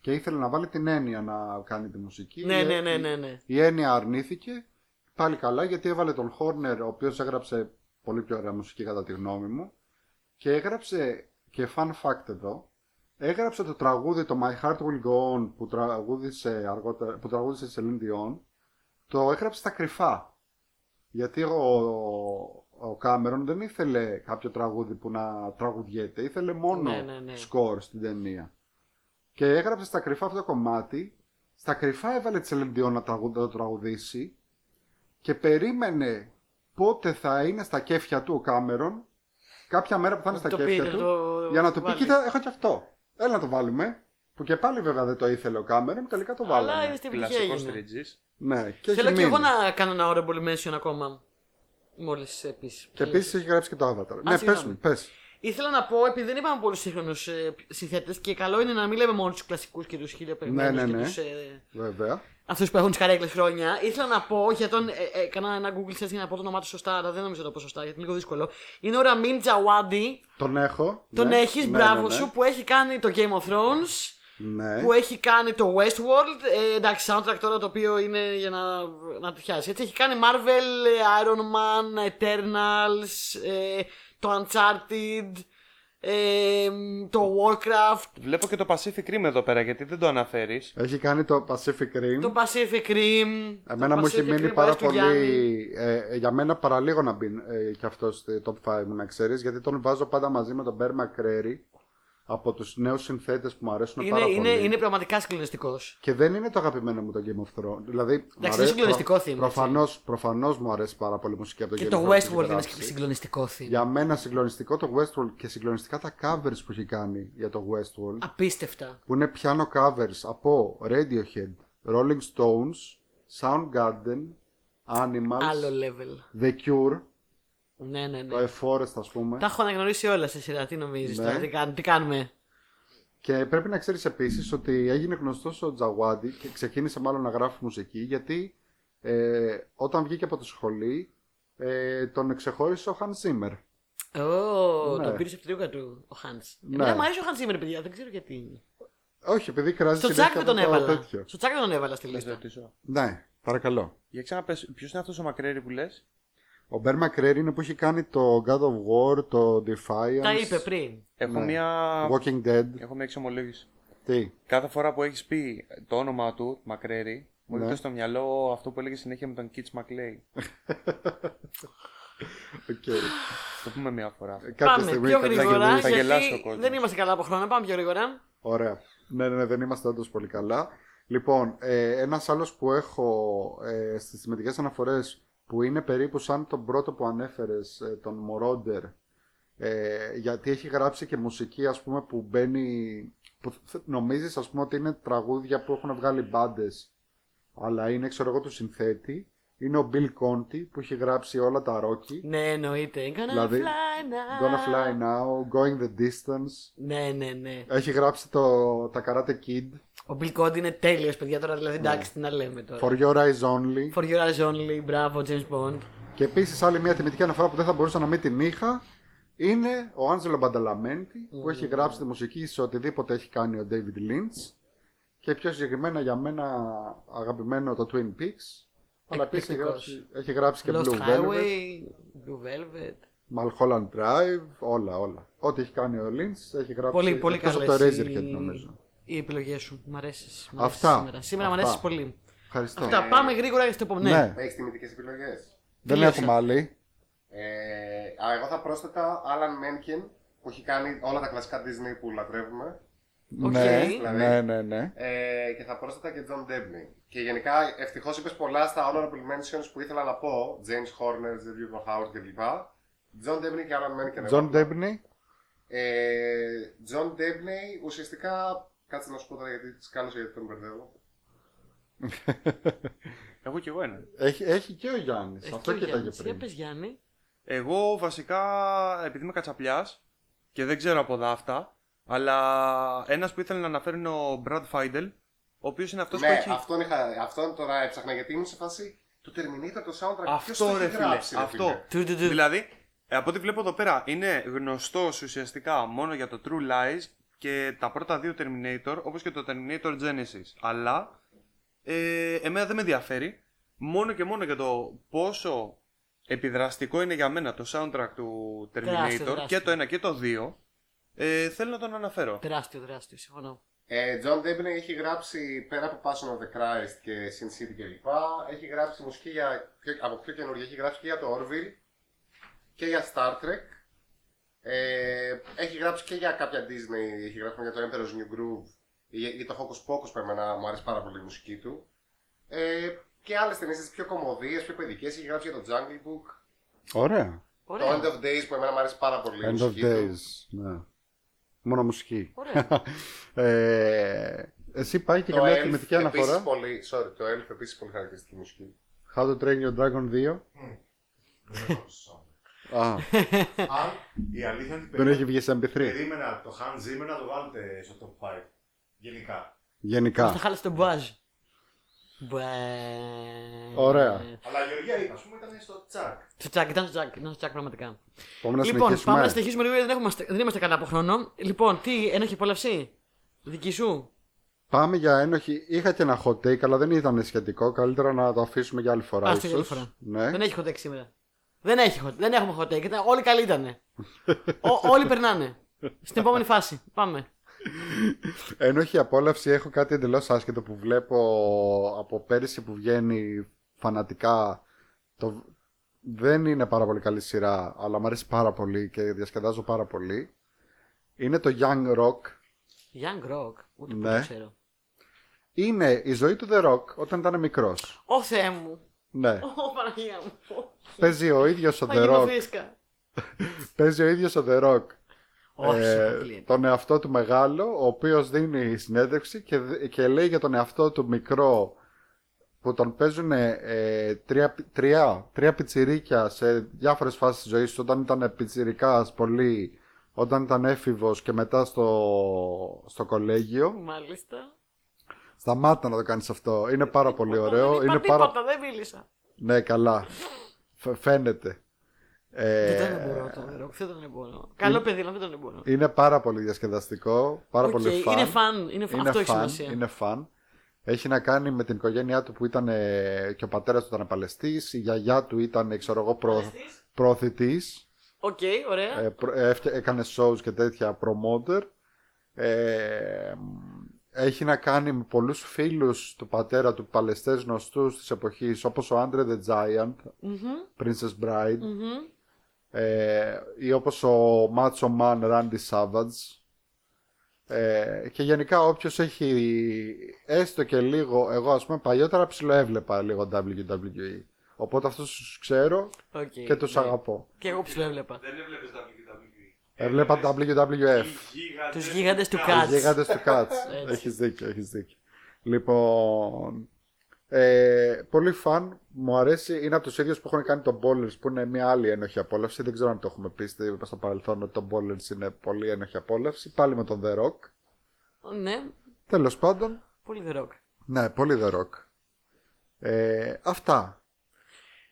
Και ήθελε να βάλει την έννοια να κάνει τη μουσική. Ναι, Η- ναι, ναι, ναι, ναι. η έννοια αρνήθηκε. Πάλι καλά γιατί έβαλε τον Χόρνερ, ο οποίος έγραψε πολύ πιο ωραία μουσική κατά τη γνώμη μου. Και έγραψε, και fun fact εδώ, έγραψε το τραγούδι το My Heart Will Go On που τραγούδισε, αργότερα, που τραγούδισε η Celine Dion, το έγραψε στα κρυφά. Γιατί ο, ο Κάμερον δεν ήθελε κάποιο τραγούδι που να τραγουδιέται, ήθελε μόνο Ναι, ναι, ναι. σκορ στην ταινία. Και έγραψε στα κρυφά αυτό το κομμάτι, στα κρυφά έβαλε τη Celine Dion να τραγου- να το τραγουδήσει και περίμενε πότε θα είναι στα κέφια του ο Κάμερον, κάποια μέρα που θα είναι στα Το κέφια πήρε, του, το για να του πει: βάλει. Κοίτα, έχω και αυτό. Έλα να το βάλουμε. Που και πάλι βέβαια δεν το ήθελε ο Κάμερον, τελικά το βάλαμε. Αλλά είναι στην επιτυχία Κλασικό έγινε. τριτζή. Ναι, και Θέλω έχει και εγώ μείνει. να κάνω ένα honorable mention ακόμα. Μόλις επίσης. Και επίσης έχει γράψει και το Avatar. ναι, πες συγγνώμη. μου, πες. Ήθελα να πω, επειδή δεν είπαμε πολλού σύγχρονους συνθέτες και καλό είναι να μην λέμε μόνο τους κλασικούς και τους χιλιοπεγμένου Ναι, ναι, και ναι. τους, ε, Βέβαια. αυτούς που έχουν τι καρέκλε χρόνια. Ήθελα να πω, για τον. Ε, ε, έκανα ένα Google search για να πω το όνομά του σωστά, αλλά δεν νομίζω να το πω σωστά γιατί είναι λίγο δύσκολο. Είναι ο Ραμίν Τζαουάντι. Τον έχω. Τον ναι. έχεις, Ναι, μπράβο ναι, ναι. σου, που έχει κάνει το Game of Thrones. Ναι. Που έχει κάνει το Westworld. Ε, εντάξει, soundtrack τώρα το οποίο είναι για να, να τυχιάσει. Έτσι έχει κάνει Marvel, ε, Iron Man, Eternals, ε, το Uncharted, ε, το Warcraft, Βλέπω και το Pacific Rim εδώ πέρα, γιατί δεν το αναφέρεις. Έχει κάνει το Pacific Rim. το Pacific Rim. Εμένα το μου έχει Pacific μείνει Rim πάρα που αρέσει του Γιάννη. πολύ. Ε, για μένα παραλίγο να μπει ε, και αυτό στη top 5 μου να ξέρεις, γιατί τον βάζω πάντα μαζί με τον Bear McCreary από τους νέους συνθέτες που μου αρέσουν Είναι, πάρα είναι, πολύ. είναι πραγματικά συγκλονιστικός. Και δεν είναι το αγαπημένο μου το Game of Thrones. Δηλαδή, μου είναι αρέσει- συγκλονιστικό προ- theme, Προφανώς, προφανώς μου αρέσει πάρα πολύ η μουσική από το Και Game το of Thrones που έχει Westworld είναι γράψει. συγκλονιστικό theme. Για μένα συγκλονιστικό το Westworld και συγκλονιστικά τα covers που έχει κάνει για το Westworld. Απίστευτα. Που είναι piano covers από Radiohead, Rolling Stones, Soundgarden, Animals, Άλλο level. The Cure, Ναι, ναι, το ναι. A Forest ας πούμε. Τα έχω αναγνωρίσει όλα σε σειρά. Τι νομίζεις Ναι. τώρα, τι, κάνουμε- τι κάνουμε. Και πρέπει να ξέρεις επίσης ότι έγινε γνωστός ο Τζαουάντι και ξεκίνησε μάλλον να γράφει μουσική γιατί ε, όταν βγήκε από το σχολείο ε, τον εξεχώρισε ο Hans Zimmer. Ω, Ναι. τον πήρε σε πτρίγκα του ο Χάντ. Ναι. Εμένα μου αρέσει ο Χάντ σήμερα, παιδιά, δεν ξέρω γιατί. Όχι, επειδή κράζει Στο συνέχεια τσάκ δεν τον από το έβαλα. τέτοιο. Στο τσάκ δεν τον έβαλα στη Να σε λίστα. ρωτήσω. Ναι, παρακαλώ. Για ξαναπες, ποιος είναι αυτός ο Μακρέρι που λες; Ο Μπέρ Μακρέρι είναι που έχει κάνει το God of War, το Defiance, Τα είπε πριν. Έχω, Ναι. μια... Walking Dead. Έχω μια εξομολόγηση. Τι; Κάθε φορά που έχεις πει το όνομα του, Μακρέρι, μου Ναι. έρχεται στο μυαλό αυτό που έλεγε συνέχεια με τον Κίτς Μακλέι. Okay. Το πούμε μια φορά. Κάποια Πάμε στιγμή πιο θα γρήγορα, γελάσει. θα γελάσει ο γιατί κόσμος. δεν είμαστε καλά από χρόνο. Πάμε πιο γρήγορα. Ωραία. Ναι, ναι, ναι, δεν είμαστε όντως πολύ καλά. Λοιπόν, ε, ένας άλλος που έχω ε, στις σημαντικέ αναφορές που είναι περίπου σαν τον πρώτο που ανέφερες, ε, τον Μορόντερ. Ε, γιατί έχει γράψει και μουσική ας πούμε που μπαίνει που θ- νομίζεις ας πούμε ότι είναι τραγούδια που έχουν βγάλει μπάντες, αλλά είναι ξέρω εγώ του συνθέτη είναι ο Bill Conti που έχει γράψει όλα τα Rocky Ναι, εννοείται. Gonna Δηλαδή, fly now. Gonna Fly Now, Going the Distance Ναι, ναι, ναι. έχει γράψει το, τα Karate Kid Ο Bill Cody είναι τέλειος, παιδιά. Τώρα δηλαδή Ναι. εντάξει, τι να λέμε τώρα. For Your Eyes Only For your eyes only, μπράβο, James Bond. Και επίσης άλλη μια τιμητική αναφορά που δεν θα μπορούσα να μην την είχα είναι ο Άντζελο Μπανταλαμέντη που έχει γράψει τη μουσική σε οτιδήποτε έχει κάνει ο David Lynch και πιο συγκεκριμένα για μένα αγαπημένο το Twin Peaks Αλλά επίσης έχει Εκπληκτικός. γράψει, έχει γράψει και Lost Blue Velvet, Highway, Blue Velvet. Mulholland Drive, όλα, όλα. Ό,τι έχει κάνει ο Lynch έχει γράψει. Πολύ, πολύ εκτός από καλές το οι... Eraserhead νομίζω. οι επιλογές σου. Μ' αρέσεις. Αυτά. Σήμερα, σήμερα μ' Αυτά. αρέσει πολύ. Ευχαριστώ. Αυτά, πάμε γρήγορα στο επόμενο. Ναι, Ναι. Έχεις τιμητικές επιλογές; δεν τελείωσε. έχουμε άλλη. Ε, α, εγώ θα πρόσθετα Alan Menken που έχει κάνει όλα τα κλασικά Disney που λατρεύουμε. Οκ. Ναι, Δηλαδή. ναι, ναι, ναι. Ε, και θα πρόσθετα και John Debney. Και γενικά ευτυχώς είπες πολλά στα honorable mentions που ήθελα να πω. James Horner, James Newton Howard κλπ. John Debney και Alan Menken. John εγώ. Debney; Ε, John Debney ουσιαστικά. Κάτσε να σου πω τώρα γιατί τη κάνω γιατί τον μπερδεύω. Εγώ κι εγώ ένα. Έχει, έχει και ο Γιάννης. Έχει Αυτό και ο κοίταγε Γιάννης. Για πριν. πες Γιάννη. Εγώ βασικά, επειδή είμαι κατσαπλιάς και δεν ξέρω από δάφτα, αλλά ένας που ήθελε να αναφέρω είναι ο Brad Fijdel, ο οποίος είναι αυτός ναι, που έχει. αυτόν, είχα, αυτόν τώρα έψαχνα γιατί ήμουν σε φάση του Terminator το soundtrack. Ποιος Αυτό το ρε έχει φίλε. γράψει, ρε αυτό. φίλε; Του, του, του. Δηλαδή, ε, από ό,τι βλέπω εδώ πέρα, είναι γνωστός ουσιαστικά μόνο για το True Lies και τα πρώτα δύο Terminator, όπως και το Terminator Genesis. Αλλά, ε, εμένα δεν με ενδιαφέρει, μόνο και μόνο για το πόσο επιδραστικό είναι για μένα το soundtrack του Terminator Τεράστιο, τεράστιο. και το ένα και το δύο, ε, θέλω να τον αναφέρω. Τεράστιο, τεράστιο. Συμφωνώ. Ε, John Debney έχει γράψει πέρα από Passion of the Christ και Sin City κλπ. Έχει γράψει μουσική για, πιο, από πιο καινούργια. Έχει γράψει και για το Orville και για Star Trek. Ε, έχει γράψει και για κάποια Disney. Έχει γράψει για το Emperor's New Groove ή για, για το Hocus Pocus που εμένα μου αρέσει πάρα πολύ η μουσική του. Ε, και άλλες ταινίες πιο κομμωδίες, πιο παιδικές. Έχει γράψει για το Jungle Book. Ωραία. Το Ωραία. End of Days που εμένα μου αρέσει πάρα πολύ. η End of μουσική του. days. Ναι. Μόνο μουσική. Ωραία. ε, εσύ πάει και Το καμιά Elf τιμητική επίσης αναφορά. Πολύ, sorry, το Elf επίσης πολύ χαρακτηριστική μουσική. How to Train Your Dragon 2. Α, Αν η αλήθεια είναι ότι δεν έχει βγει σε MP3. περίμενα το Hans Zimmer να το βάλετε στο top 5. Γενικά. Γενικά. Θα χάλασε τον Μπουάζ. Μπουέ. Ωραία. Αλλά η Γεωργία είπα, ας πούμε, ήταν στο τσακ. Στο τσακ, ήταν στο τσακ, ήταν στο τσακ πραγματικά. Πάμε να λοιπόν, συνεχίσουμε. πάμε να συνεχίσουμε λίγο γιατί δεν, έχουμε, δεν είμαστε καλά από χρόνο. Λοιπόν, τι, ένοχη απόλαυση; Δική σου; Πάμε για ένοχη. Είχα και ένα hot take, αλλά δεν ήταν σχετικό. Καλύτερα να το αφήσουμε για άλλη φορά. Άστο για άλλη ίσως. φορά. Ναι. Δεν έχει hot take σήμερα. Δεν, έχει hot, δεν έχουμε hot take. Ήταν, όλοι καλοί ήταν. όλοι περνάνε. Στην επόμενη φάση. Πάμε. Ένοχη απόλαυση έχω κάτι εντελώς άσχετο που βλέπω από πέρυσι που βγαίνει φανατικά. Το... Δεν είναι πάρα πολύ καλή σειρά, αλλά μου αρέσει πάρα πολύ και διασκεδάζω πάρα πολύ. Είναι το Young Rock. Young Rock. Ούτε που Ναι. το ξέρω. Είναι η ζωή του The Rock όταν ήταν μικρός. Ω Θεέ μου. Ναι. Ω Παναγία μου. Παίζει ο ίδιος ο Θα The γίνω Rock. φρίσκα. Παίζει ο ίδιος ο The Rock. Όχι, ε, αποκλείεται. τον εαυτό του μεγάλο, ο οποίος δίνει συνέντευξη και, δ- και λέει για τον εαυτό του μικρό που τον παίζουν ε, τρία, τρία, τρία πιτσιρίκια σε διάφορες φάσεις της ζωής του, όταν ήταν πιτσιρικάς πολύ, όταν ήταν έφηβος και μετά στο, στο κολέγιο. Μάλιστα. Σταμάτα να το κάνεις αυτό. Είναι πάρα πολύ ωραίο. Δεν είπα Είναι πάρα... τίποτα, δεν μίλησα. Ναι, καλά. Φ- φαίνεται. Ε, Δεν τον μπορώ το The Rock, δεν τον μπορώ. Καλό παιδί, αλλά δεν τον μπορώ. είναι πάρα πολύ διασκεδαστικό, πάρα Οκ, πολύ fun. Είναι fun, είναι fun. Είναι αυτό έχει fun, σημασία. είναι fun. Έχει να κάνει με την οικογένειά του που ήταν ε, και ο πατέρας του ήταν παλαιστής, η γιαγιά του ήταν, ξέρω εγώ, προ, προωθητής, Οκ, ωραία. ε, προ- ε, έφτια- έκανε shows και τέτοια promoter. Ε, έχει να κάνει με πολλούς φίλους του πατέρα του παλαιστές γνωστούς της εποχής, όπως ο Andre the Giant, Μμμ, Princess Bride, μμμ. Ε, ή όπως ο Macho Man Randy Savage. Ε, και γενικά όποιος έχει έστω και λίγο, εγώ ας πούμε παλιότερα ψιλοέβλεπα λίγο WWE. Οπότε αυτούς τους ξέρω Οκ, και τους ναι. αγαπώ. Και εγώ ψιλοέβλεπα. Δεν έβλεπες WWE. Έβλεπα WWF. Τους γίγαντες τους Οι κατς. γίγαντες του κατς. Έτσι. έχεις δίκιο, έχεις δίκιο. Λοιπόν, ε, πολύ φαν, μου αρέσει, είναι από τους ίδιους που έχουν κάνει τον Ballers που είναι μια άλλη ένοχη απόλαυση. Δεν ξέρω αν το έχουμε πει στη- στο παρελθόν ότι το Ballers είναι πολύ ένοχη απόλαυση. Πάλι με τον The Rock. Ναι, Τέλος πάντων, πολύ The Rock. ναι, πολύ The Rock. Ε, αυτά.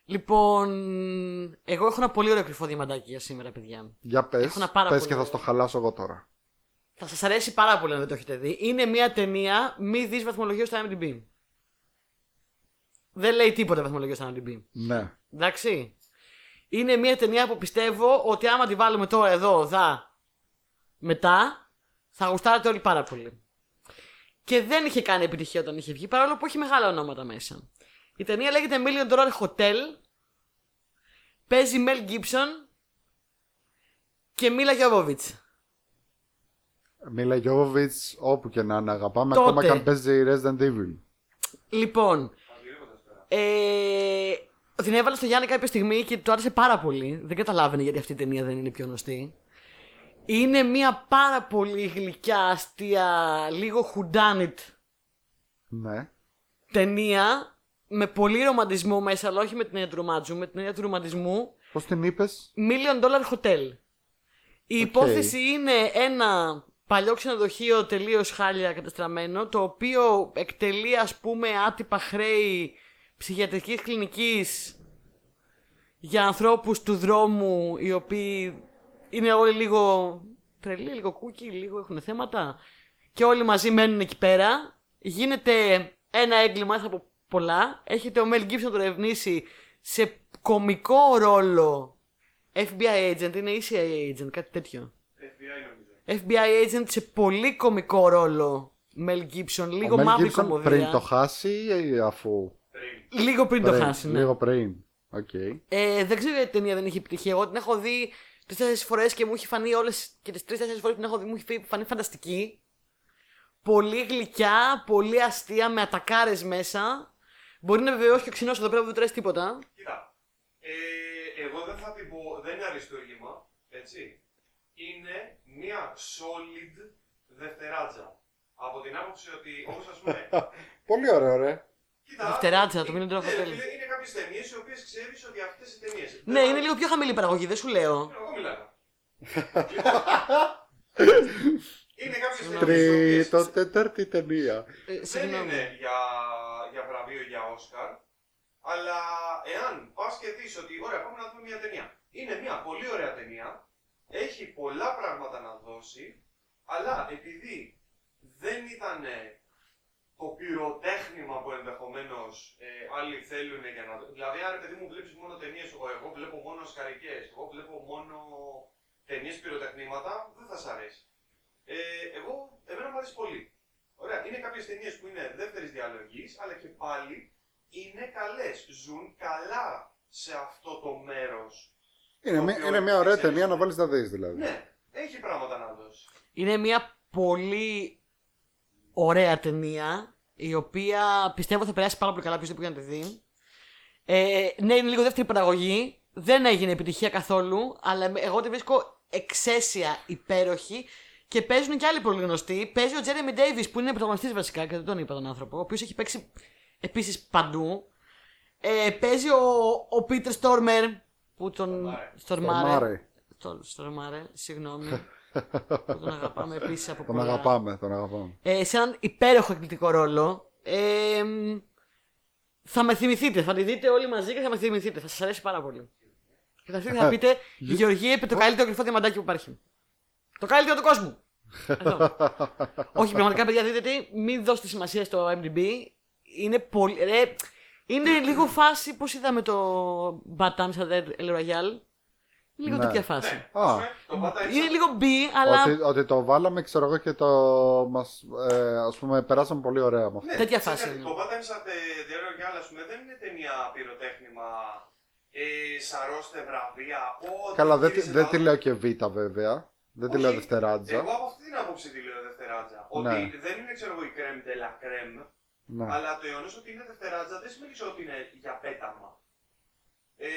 Λοιπόν, εγώ έχω ένα πολύ ωραίο κρυφό διαμαντάκι για σήμερα, παιδιά. Για πες, Έχω ένα πάρα πες πολύ και θα ωραίο. στο χαλάσω εγώ τώρα. Θα σας αρέσει πάρα πολύ αν δεν το έχετε δει. Είναι μια ταινία μη δεις βαθμολογίας στο IMDb. Δεν λέει τίποτα βαθμολογία στο IMDb. Ναι. Εντάξει. Είναι μια ταινία που πιστεύω ότι άμα τη βάλουμε τώρα εδώ, δα, μετά, θα γουστάρετε όλοι πάρα πολύ. Και δεν είχε κάνει επιτυχία όταν είχε βγει, παρόλο που έχει μεγάλα ονόματα μέσα. Η ταινία λέγεται Million Dollar Hotel. Παίζει Mel Gibson και Μίλα Γιώβοβιτς. Μίλα Γιώβοβιτ, όπου και να είναι, αγαπάμε. Τότε. Ακόμα και αν παίζει Resident Evil. Λοιπόν, ε, την έβαλα στο Γιάννη κάποια στιγμή και του άρεσε πάρα πολύ. Δεν καταλάβαινε γιατί αυτή η ταινία δεν είναι πιο γνωστή. Είναι μια πάρα πολύ γλυκιά, αστεία, λίγο χουντάνιτ Ναι. ταινία με πολύ ρομαντισμό μέσα, αλλά όχι με την έννοια του ρομάτζου, με την έννοια του ρομαντισμού. Πώς την είπες, Million Dollar Hotel. Η υπόθεση είναι ένα παλιό ξενοδοχείο τελείως χάλια κατεστραμμένο, το οποίο εκτελεί ας πούμε άτυπα χρέη ψυχιατρικής κλινικής για ανθρώπους του δρόμου οι οποίοι είναι όλοι λίγο τρελοί, λίγο κούκι, λίγο έχουν θέματα και όλοι μαζί μένουν εκεί πέρα. Γίνεται ένα έγκλημα μέσα από πολλά. Έχετε ο Μέλ Gibson να το ερευνήσει σε κομικό ρόλο FBI agent, είναι ή CIA agent, κάτι τέτοιο. FBI νομίζω. FBI agent σε πολύ κομικό ρόλο Mel Gibson, λίγο Ο Mel μαύρη Gibson κομμωδία. πριν το χάσει ή αφού. Λίγο πριν το Πριν, χάσει, ναι. Λίγο πριν. Οκ. Ε, δεν ξέρω γιατί η ταινία δεν έχει επιτυχία. Εγώ την έχω δει τρει-τέσσερι φορές και μου έχει φανεί όλες και τις τρει-τέσσερι φορές που την έχω δει μου έχει φανεί φανταστική. Πολύ γλυκιά, πολύ αστεία, με ατακάρες μέσα. Μπορεί να βεβαιώσει και ο ξινός εδώ πέρα που δεν του αρέσει τίποτα. Κοίτα, ε, εγώ δεν θα την πω, δεν είναι αριστούργημα, έτσι. Είναι μια solid δευτεράτζα. Από την άποψη ότι, όπως ας πούμε, Πολύ ωραίο, ρε. Κοίτα... Δευτεράτζα, το είναι- Million Dollar ναι, Hotel. φίλε, Είναι κάποιες ταινίες οι οποίες ξέρεις ότι αυτές οι ταινίες... Ναι, είναι λίγο πιο χαμηλή η παραγωγή, δεν σου λέω. Εγώ μιλάω. είναι κάποιες ταινίες οι οποίες Τρίτο, τέταρτη ταινία. Ε, δεν συγγνώμη. είναι για, για βραβείο για Όσκαρ, αλλά εάν πας και δεις ότι ωραία, πάμε να δούμε μια ταινία. Είναι μια πολύ ωραία ταινία, έχει πολλά πράγματα να δώσει, αλλά επειδή δεν ήταν το πυροτέχνημα που ενδεχομένως άλλοι θέλουν για να δω. Δηλαδή, αν ρε παιδί μου βλέπεις μόνο ταινίες, εγώ βλέπω μόνο σκαρικές, εγώ βλέπω μόνο ταινίες πυροτεχνήματα, δεν θα σ' αρέσει. Ε, εγώ, εμένα μου αρέσει πολύ. Ωραία, είναι κάποιες ταινίες που είναι δεύτερης διαλογής, αλλά και πάλι είναι καλές. Ζουν καλά σε αυτό το μέρος. Είναι, μια- είναι μια ωραία ταινία να βάλεις να δεις δηλαδή. Ναι, έχει πράγματα να δώσει. Είναι μια πολύ ωραία ταινία η οποία πιστεύω θα περάσει πάρα πολύ καλά ποιος δεν πήγε να τη δει. Ε, ναι, είναι λίγο δεύτερη παραγωγή. Δεν έγινε επιτυχία καθόλου, αλλά εγώ τη βρίσκω εξαίσια υπέροχη και παίζουν και άλλοι πολύ γνωστοί. Παίζει ο Τζέρεμι Ντέιβι που είναι πρωταγωνιστής βασικά και δεν τον είπα τον άνθρωπο, ο οποίος έχει παίξει επίσης παντού. Ε, παίζει ο, ο Πίτερ Στόρμερ που τον. Στορμάρε. Στορμάρε. Στο- Στορμάρε, συγγνώμη. που τον αγαπάμε επίσης από Τον πολλά. αγαπάμε, τον αγαπάμε. Ε, σε έναν υπέροχο εκπληκτικό ρόλο. Ε, μ, θα με θυμηθείτε, θα τη δείτε όλοι μαζί και θα με θυμηθείτε. Θα σας αρέσει πάρα πολύ. Και θα έρθετε και θα πείτε Γεωργία είπε το καλύτερο κρυφό διαμαντάκι που υπάρχει. Το καλύτερο του κόσμου. Αυτό. Όχι, πραγματικά παιδιά, δείτε τι, μην δώσετε σημασία στο MDB. Είναι πολύ. Ρε, είναι λίγο φάση πώς είδαμε το Bad Times at the El Royale. Λίγο Ναι. τέτοια φάση. Α, Το Bad Times Είναι λίγο B, αλλά ότι, ότι το βάλαμε, ξέρω εγώ, και το μας, ε, ας πούμε, περάσαμε πολύ ωραία με αυτό. Ναι, Τέτοια ξέρεις φάση κάτι, είναι. Το Bad Times at the the Royale, ας πούμε, δεν είναι ταινία πυροτέχνημα. Ε, σαρώστε βραβεία. Ό,τι Καλά, δεν, τη- γύρισε δεν τα- τη λέω και β' βέβαια. Δεν τη λέω Όχι, δευτεράτζα. Εγώ από αυτή την άποψη τη λέω δευτεράτζα. Ναι. Ότι δεν είναι, ξέρω εγώ, η κρέμ de la crème, Ναι. αλλά το γεγονός ότι είναι δευτεράτζα δεν σημαίνει ότι είναι για πέταμα. Ε,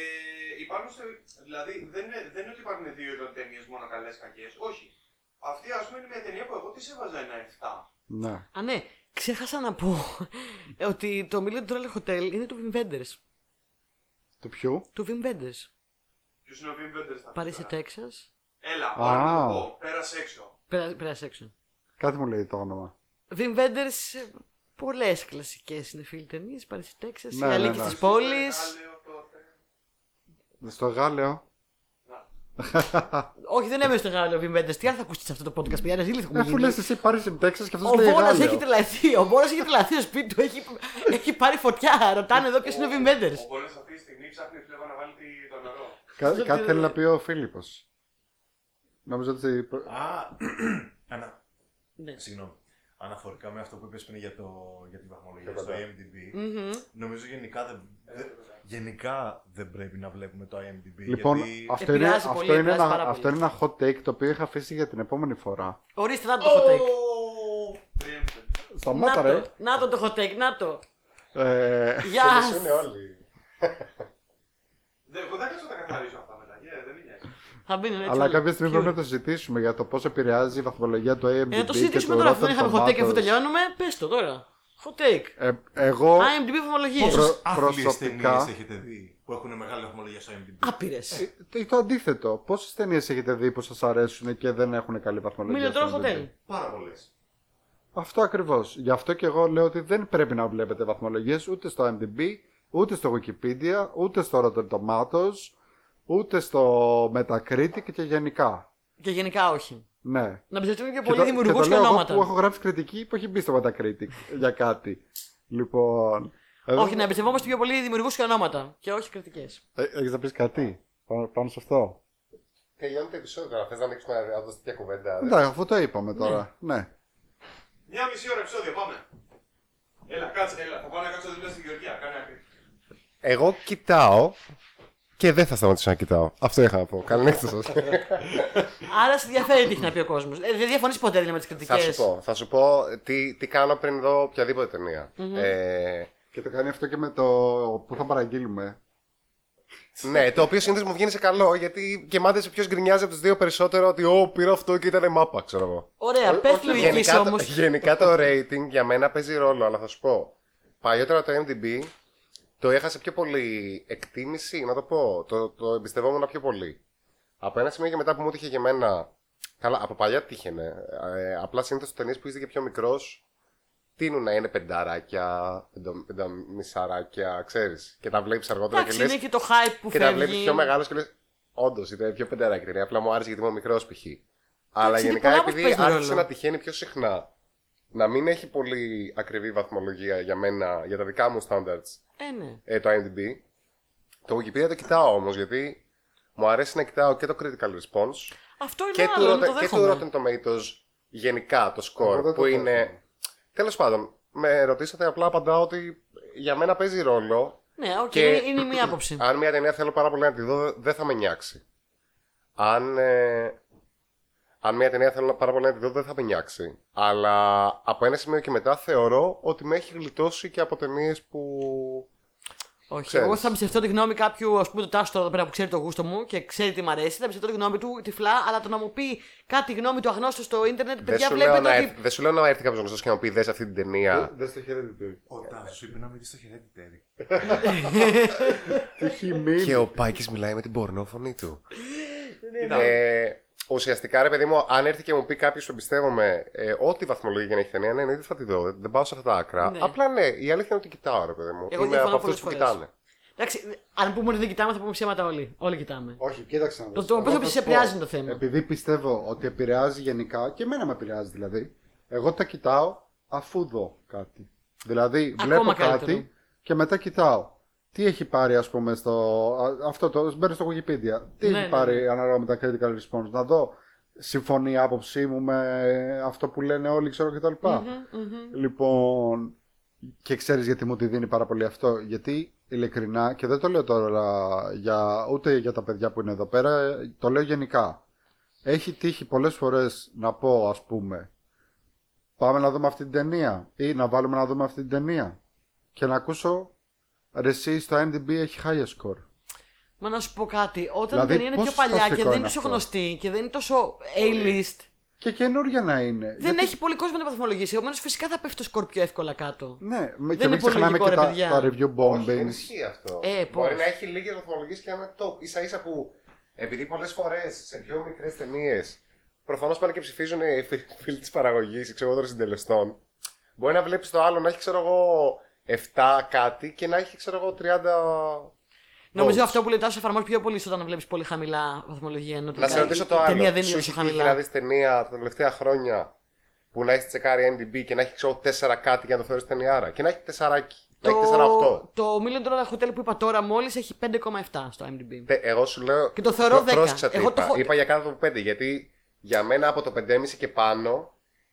υπάρχουν στο, δηλαδή δεν είναι, δεν είναι ότι υπάρχουν δύο είδων ταινίε μόνο καλές κακές. Όχι. Αυτή ας πούμε είναι μια ταινία που εγώ τη έβαζα ένα 7. ναι. Α, ναι. Ξέχασα να πω ότι το Million Dollar Hotel είναι του Wim Wenders. Του ποιου; Του Wim Wenders. Ποιος είναι ο Wim Wenders στα Παρίσι, αυτά. Τέξας. Έλα, Α. πάρε να το πω. Πέρασε έξω. Πέρα- Πέρασε έξω. Κάτι μου λέει το όνομα. Wim Wenders, ε, πολλές κλασικές είναι φίλοι ταινίες. Παρίσι, Τέξας. Ναι, η ναι, Αλήκη ναι. της πόλης. Άλλο τότε. Στο Γάλλιο. Να. Όχι, δεν έμεινε στο Γάλλο Βιμβέντε. Τι άλλο θα ακούσεις σε αυτό το podcast, παιδιά. Ρε, ζήλι, Αφού λες εσύ πάρει στην Τέξας και αυτός Ο λέει Βόλα Γάλλιο. έχει τρελαθεί. Ο Βόλα έχει τρελαθεί στο σπίτι του. Έχει, έχει πάρει φωτιά. Ρωτάνε εδώ ποιος είναι ο Βιμβέντερ. Ο Μπόλες αυτή τη στιγμή ψάχνει φλέβα να βάλει τη- το νερό. Κα- Κάτι θέλει να πει ο Φίλιππος. Νομίζω ότι. Α, ανα... Ναι. Συγγνώμη. Αναφορικά με αυτό που είπες πριν για, το, για τη βαθμολογία Για στο πάντα. IMDb, Μμμ. νομίζω γενικά δεν, δεν- γενικά δεν πρέπει να βλέπουμε το IMDb. Λοιπόν, γιατί... αυτό είναι, Επηρεάζει πολύ, αυτό, είναι επηρεάζει ένα, πάρα αυτό πολύ. είναι ένα hot take το οποίο είχα αφήσει για την επόμενη φορά. Ορίστε, να το hot take. Preempted. Σταμάτα, Να ρε. το, να το το hot take, να το. Ε, Γεια Φίλοι είναι σας. όλοι. Δεν- Εγώ δεν θα τα καθαρίσω αυτά μετά. Yeah, δεν με νοιάζει. Θα μπαίνουν έτσι. αλλά όλοι. κάποια στιγμή Ποιο; πρέπει να το συζητήσουμε για το πώς επηρεάζει η βαθμολογία του AMDB. Ε, να το και συζητήσουμε του τώρα. Αφού δεν Rotten είχαμε hot take αφού Tomatoes. τελειώνουμε, πες το τώρα. Hot take; Ε, εγώ. IMDb βαθμολογίε. Προ- Πόσες άθλιες προσωπικά- ταινίες έχετε δει που έχουν μεγάλη βαθμολογία στο IMDb; Άπειρες. ε, Το αντίθετο. Πόσες ταινίες έχετε δει που σας αρέσουν και δεν έχουν καλή βαθμολογία. Μίλιο τώρα στο hot IMDb? take. Πάρα πολλές. Αυτό ακριβώς. Γι' αυτό και εγώ λέω ότι δεν πρέπει να βλέπετε βαθμολογίες ούτε στο MDB, ούτε στο Wikipedia, ούτε στο Rotten Tomatoes, ούτε στο Metacritic και γενικά. Και γενικά όχι. Ναι. Να πιστευτούμε πιο Και πολύ το- δημιουργούς και το και λέω εγώ ονόματα. που έχω γράψει κριτική που έχει μπει στο Metacritic για κάτι. Λοιπόν. εδώ- Όχι, να εμπιστευόμαστε πιο πολύ δημιουργούς και ονόματα. Και όχι κριτικές. Ε, Έχεις να πεις κάτι πάνω, πάνω σε αυτό; Τελειώνει το επεισόδιο τώρα. Θες να ανοίξουμε να δώσει τέτοια κουβέντα. Εντάξει, αφού το είπαμε τώρα. Ναι. Μια μισή ώρα επεισόδιο, πάμε. Έλα, κάτσε, έλα. Θα πάω να κάτσω δίπλα στη Γεωργία. Κάνε άκρη. Εγώ κοιτάω και δεν θα σταματήσω να κοιτάω. Αυτό είχα να πω. Καληνύχτα σας. Άρα σε ενδιαφέρει τι έχει να πει ο κόσμος. Ε, δεν διαφωνείς ποτέ δηλαδή, με τις κριτικές; θα σου πω, θα σου πω τι, τι κάνω πριν δω οποιαδήποτε ταινία. Ε, Και το κάνει αυτό και με το που θα παραγγείλουμε. ναι, το οποίο συνήθως μου βγαίνει σε καλό γιατί γεμάται ποιος γκρινιάζει από του δύο περισσότερο ότι Ω, πήρα αυτό και ήταν μάπα, ξέρω εγώ. Ωραία, πες όχι, λογική Γενικά, όμως. το, γενικά το rating για μένα παίζει ρόλο, αλλά θα σου πω. Παλιότερα το MDB το έχασε πιο πολύ εκτίμηση, να το πω. Το, το εμπιστευόμουν πιο πολύ. Από ένα σημείο και μετά που μου τύχε και εμένα. Καλά, από παλιά τύχαινε. Ε, απλά συνήθως ταινίε που είσαι και πιο μικρός τείνουν να είναι πενταράκια, πεντο- πενταμισαράκια, ξέρεις. Και τα βλέπεις αργότερα Εντάξει, και λες. είναι και το hype που Και τα βλέπεις φεύγει. πιο μεγάλος και λες. Όντως ήταν πιο πενταράκια ταινία. Απλά μου άρεσε γιατί ήμουν μικρός π.χ. Αλλά είναι γενικά πολλά που επειδή παίζουν άρχισε ρόλο. να τυχαίνει πιο συχνά να μην έχει πολύ ακριβή βαθμολογία για μένα, για τα δικά μου standards, Ε, ναι. ε, το IMDb. Το Wikipedia το κοιτάω όμως γιατί μου αρέσει να κοιτάω και το critical response Αυτό είναι και του, άλλο, Rotten, το και του δέχομαι. Rotten Tomatoes γενικά το Εγώ δεν score το που είναι. δέχομαι. Τέλος πάντων, με ρωτήσατε απλά απαντάω ότι για μένα παίζει ρόλο Ναι, οκ, και- είναι, είναι η μία άποψη. αν μια ταινία θέλω πάρα πολύ να τη δω, δεν θα με νοιάξει. Αν, ε, αν μια ταινία θέλω πάρα πολύ να τη δω, δεν θα με νοιάξει. Αλλά από ένα σημείο και μετά θεωρώ ότι με έχει γλιτώσει και από ταινίες που. Όχι, ξέρεις. εγώ θα εμπιστευτώ τη γνώμη κάποιου, ας πούμε, το Τάσο εδώ πέρα που ξέρει το γούστο μου και ξέρει τι μου αρέσει. Θα εμπιστευτώ τη γνώμη του τυφλά, αλλά το να μου πει κάτι γνώμη του αγνώστου στο ίντερνετ, Δεν παιδιά σου, λέω βλέπετε να, ότι. έρθει- δεν σου λέω να έρθει κάποιος γνωστό και να μου πει: Δες αυτή την ταινία. Δεν στο χαιρετιτήρι. Ο Τάσος σου είπε να μην δεις το χαιρετιτέρι. Τι έχει μείνει. Και ο Πάκης μιλάει με την πορνό φωνή του. Κοίτα, Ε, ουσιαστικά, ρε παιδί μου, αν έρθει και μου πει κάποιος που εμπιστεύομαι ε, ό,τι βαθμολογία και να έχει ταινία, ναι, εννοείται θα τη δω. Δεν πάω σε αυτά τα άκρα. Ναι. Απλά ναι, η αλήθεια είναι ότι κοιτάω, ρε παιδί μου. Εγώ Είμαι διαφωνώ από αυτούς πολλές που φορές. κοιτάνε. Εντάξει, αν πούμε ότι δεν κοιτάμε, θα πούμε ψέματα όλοι. Όλοι κοιτάμε. Όχι, κοίταξε να δεις. Το- το Εγώ πώς θα σε σου επηρεάζει πω, είναι το θέμα. Επειδή πιστεύω ότι επηρεάζει γενικά και εμένα με επηρεάζει δηλαδή. Εγώ τα κοιτάω αφού δω κάτι. Δηλαδή Ακόμα βλέπω καλύτερο. κάτι και μετά κοιτάω. Τι έχει πάρει ας πούμε στο... α, Αυτό το μπαίνω στο Wikipedia. Τι Ναι, έχει ναι, πάρει ναι. ανάλογα με τα critical response; Να δω συμφωνεί η άποψή μου με αυτό που λένε όλοι ξέρω και τα λοιπά. Λοιπόν, και ξέρεις γιατί μου τη δίνει πάρα πολύ αυτό. Γιατί ειλικρινά, και δεν το λέω τώρα για, ούτε για τα παιδιά που είναι εδώ πέρα, το λέω γενικά. Έχει τύχει πολλές φορές να πω, ας πούμε, πάμε να δούμε αυτή την ταινία ή να βάλουμε να δούμε αυτή την ταινία και να ακούσω, ρε εσύ στο MDB έχει higher score. Μα να σου πω κάτι, όταν Δηλαδή, η ταινία είναι πιο πόσο παλιά και σπαστικό δεν είναι είναι τόσο αυτό. γνωστή και δεν είναι τόσο A-list, Και καινούργια να είναι. δεν Γιατί- έχει πολύ κόσμο να βαθμολογήσει. Επομένως, φυσικά θα πέφτει το σκορ πιο εύκολα κάτω. Ναι, με- είναι και μην πολύ ξεχνάμε λογικό, και ρε τα, παιδιά. τα review Όχι, δεν bombings. ισχύει αυτό. Ε, πώς; Μπορεί να έχει λίγες βαθμολογίες και να είναι top. σα ίσα που επειδή πολλές φορές σε πιο μικρές ταινίες προφανώς πάνε και ψηφίζουν οι φίλοι, φίλοι της παραγωγής, ξέρω εγώ των συντελεστών. Μπορεί να βλέπεις το άλλο να έχει, ξέρω εγώ, 7 κάτι και να έχει, ξέρω εγώ, 30. Νομίζω votes. αυτό που λέει τόσο εφαρμόζει πιο πολύ όταν βλέπεις πολύ χαμηλά βαθμολογία. Ενώ Να τελικά σε ρωτήσω το η άλλο. ταινία δεν Σου είναι έχει τόσο τύχει να χαμηλά. δεις ταινία τα τελευταία χρόνια που να έχεις τσεκάρει NDB και να έχεις ξέρω 4 κάτι για να το θεωρείς ταινιάρα. Και να έχει 4 να έχει 4-8. το Million Dollar Hotel που είπα τώρα μόλις έχει 5,7 στο IMDb. Τε- Εγώ σου λέω. Και το θεωρώ πρό- 10. πρόσεξα τι Εγώ είπα. το έχω- είπα για κάτω από 5 γιατί για μένα από το 5,5 και πάνω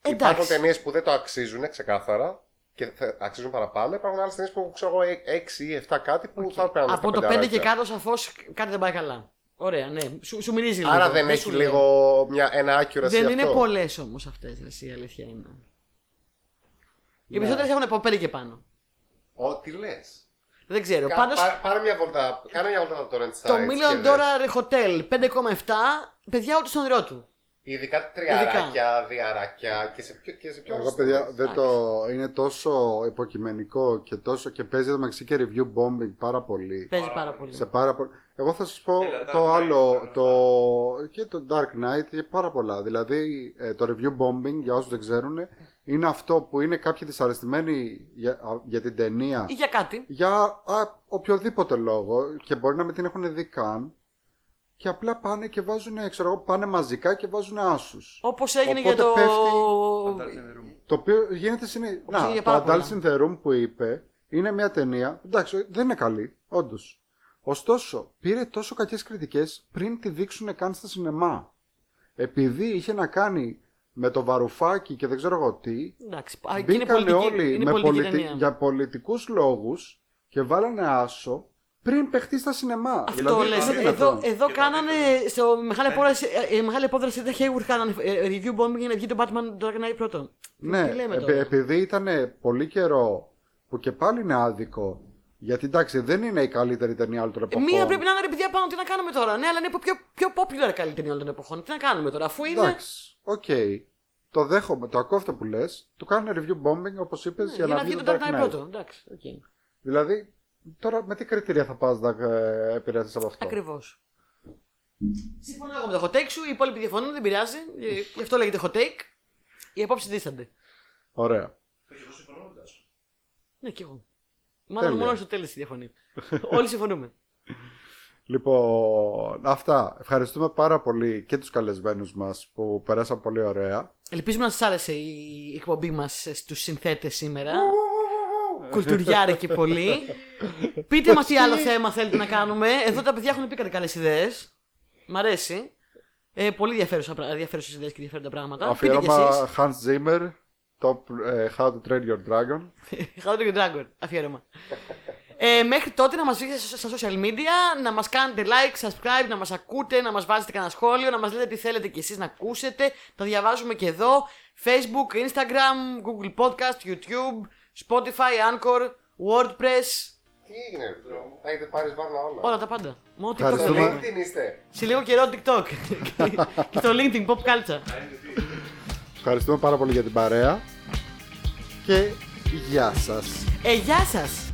Εντάξει. υπάρχουν ταινίες που δεν το αξίζουν ξεκάθαρα και θα αξίζουν παραπάνω. Υπάρχουν άλλες ταινίες που ξέρω εγώ 6 ή 7 κάτι που θα έπαιρναν Από στα το 5 και πενταράκια. κάτω σαφώς κάτι δεν πάει καλά. Ωραία, ναι. Σου, σου μυρίζει λίγο. Άρα δεν σου έχει λέω. λίγο μια, ένα accuracy Δεν αυτό. είναι πολλές όμως αυτές, η αλήθεια είναι. Οι περισσότερες έχουν από 5 και πάνω. Ό,τι λες. Δεν ξέρω. Πάντω Πάρε μια βολτά. Κάνε μια βολτά στο torrent το sites Million και δες. Dollar Hotel 5,7 παιδιά ούτε στον όνειρό του. Ειδικά τριαράκια, διαράκια και σε πιο, και σε πιο Εγώ, παιδιά, δεν το... είναι τόσο υποκειμενικό και τόσο και παίζει το μεταξύ και review bombing πάρα πολύ. Παίζει πάρα πολύ. Σε πάρα πολύ. Εγώ θα σας πω Έλα, Dark το Knight, άλλο, Dark το... και το Dark Knight και πάρα πολλά. Δηλαδή, ε, το review bombing, για όσους δεν ξέρουν, είναι αυτό που είναι κάποιοι δυσαρεστημένοι για, α, για την ταινία Ή για κάτι. για α, οποιοδήποτε λόγο και μπορεί να μην την έχουν δει καν και απλά πάνε και βάζουν, ξέρω εγώ, πάνε μαζικά και βάζουν άσους. Όπως έγινε για Οπότε το. πέφτει- Το οποίο γίνεται συνήθω. Όπως έγινε Να, πάρα το πολλά. Adults in the Room που είπε είναι μια ταινία. Εντάξει, δεν είναι καλή, όντως. Ωστόσο, πήρε τόσο κακές κριτικές πριν τη δείξουν καν στα σινεμά. Επειδή είχε να κάνει με το βαρουφάκι και δεν ξέρω εγώ τι, Εντάξει, α, και είναι μπήκανε πολιτική, όλοι είναι με πολιτική πολιτι- ταινία. για πολιτικούς λόγους και βάλανε άσο πριν παιχτεί στα σινεμά. Αυτό δηλαδή, λες. είναι Εδώ, δυνατόν. εδώ Και το κάνανε. αντίθετο. Στο μεγάλη απόδραση, ε, ε, μεγάλη απόδραση ήταν Hayward κάνανε ε, review bombing για να βγει το Batman Dark Knight πρώτο. Ναι, Τι λέμε επει- τώρα; επειδή ήταν πολύ καιρό που και πάλι είναι άδικο. Γιατί εντάξει, δεν είναι η καλύτερη ταινία όλων των εποχών. Μία πρέπει να είναι ρε παιδιά πάνω, τι να κάνουμε τώρα; Ναι, αλλά είναι πιο, πιο popular καλή ταινία όλων των εποχών. Τι να κάνουμε τώρα, αφού είναι. Εντάξει, οκ. Το δέχομαι, το ακούω αυτό που λες. Του κάνουν review bombing όπως είπες Ναι, για, να βγει το Dark Knight. πρώτο. Εντάξει, okay. Δηλαδή, τώρα με τι κριτήρια θα πας να ε, επηρεαστείς από αυτό; Ακριβώς. Συμφωνώ εγώ με το hot take σου, οι υπόλοιποι διαφωνούν, δεν πειράζει. Ε, Γι' αυτό λέγεται hot take. Οι απόψεις διίστανται. Ωραία. Ναι, και εγώ. Μάλλον Τέλεια. μόνο στο τέλος διαφωνεί. Όλοι συμφωνούμε. Λοιπόν, αυτά. Ευχαριστούμε πάρα πολύ και τους καλεσμένους μας που περάσαν πολύ ωραία. Ελπίζουμε να σας άρεσε η εκπομπή μας στους συνθέτες σήμερα. Κουλτουριάρικη πολύ. Πείτε μας τι άλλο θέμα θέλετε να κάνουμε. Εδώ τα παιδιά έχουν πει κάτι καλές ιδέες. Μ' αρέσει. Ε, πολύ ενδιαφέρουσες ιδέες και ενδιαφέροντα πράγματα. Πείτε κι Αφιέρωμα εσείς. Hans Zimmer, top, ε, How to Train Your Dragon. How to Get Dragon. Αφιέρωμα. Ε, μέχρι τότε να μας βρείτε στα social media, να μας κάνετε like, subscribe, να μας ακούτε, να μας βάζετε κανένα σχόλιο, να μας λέτε τι θέλετε κι εσείς να ακούσετε. Τα διαβάζουμε και εδώ. Facebook, Instagram, Google Podcast, YouTube, Spotify, Anchor, WordPress. Τι έγινε, ρε φίλε. Τα έχετε πάρει βάρνα όλα. Όλα τα πάντα. Μόνο TikTok Ευχαριστούμε. δεν LinkedIn είστε. Σε λίγο καιρό TikTok. και στο LinkedIn, Pop Culture. Ευχαριστούμε πάρα πολύ για την παρέα και γεια σας. Ε, γεια σας!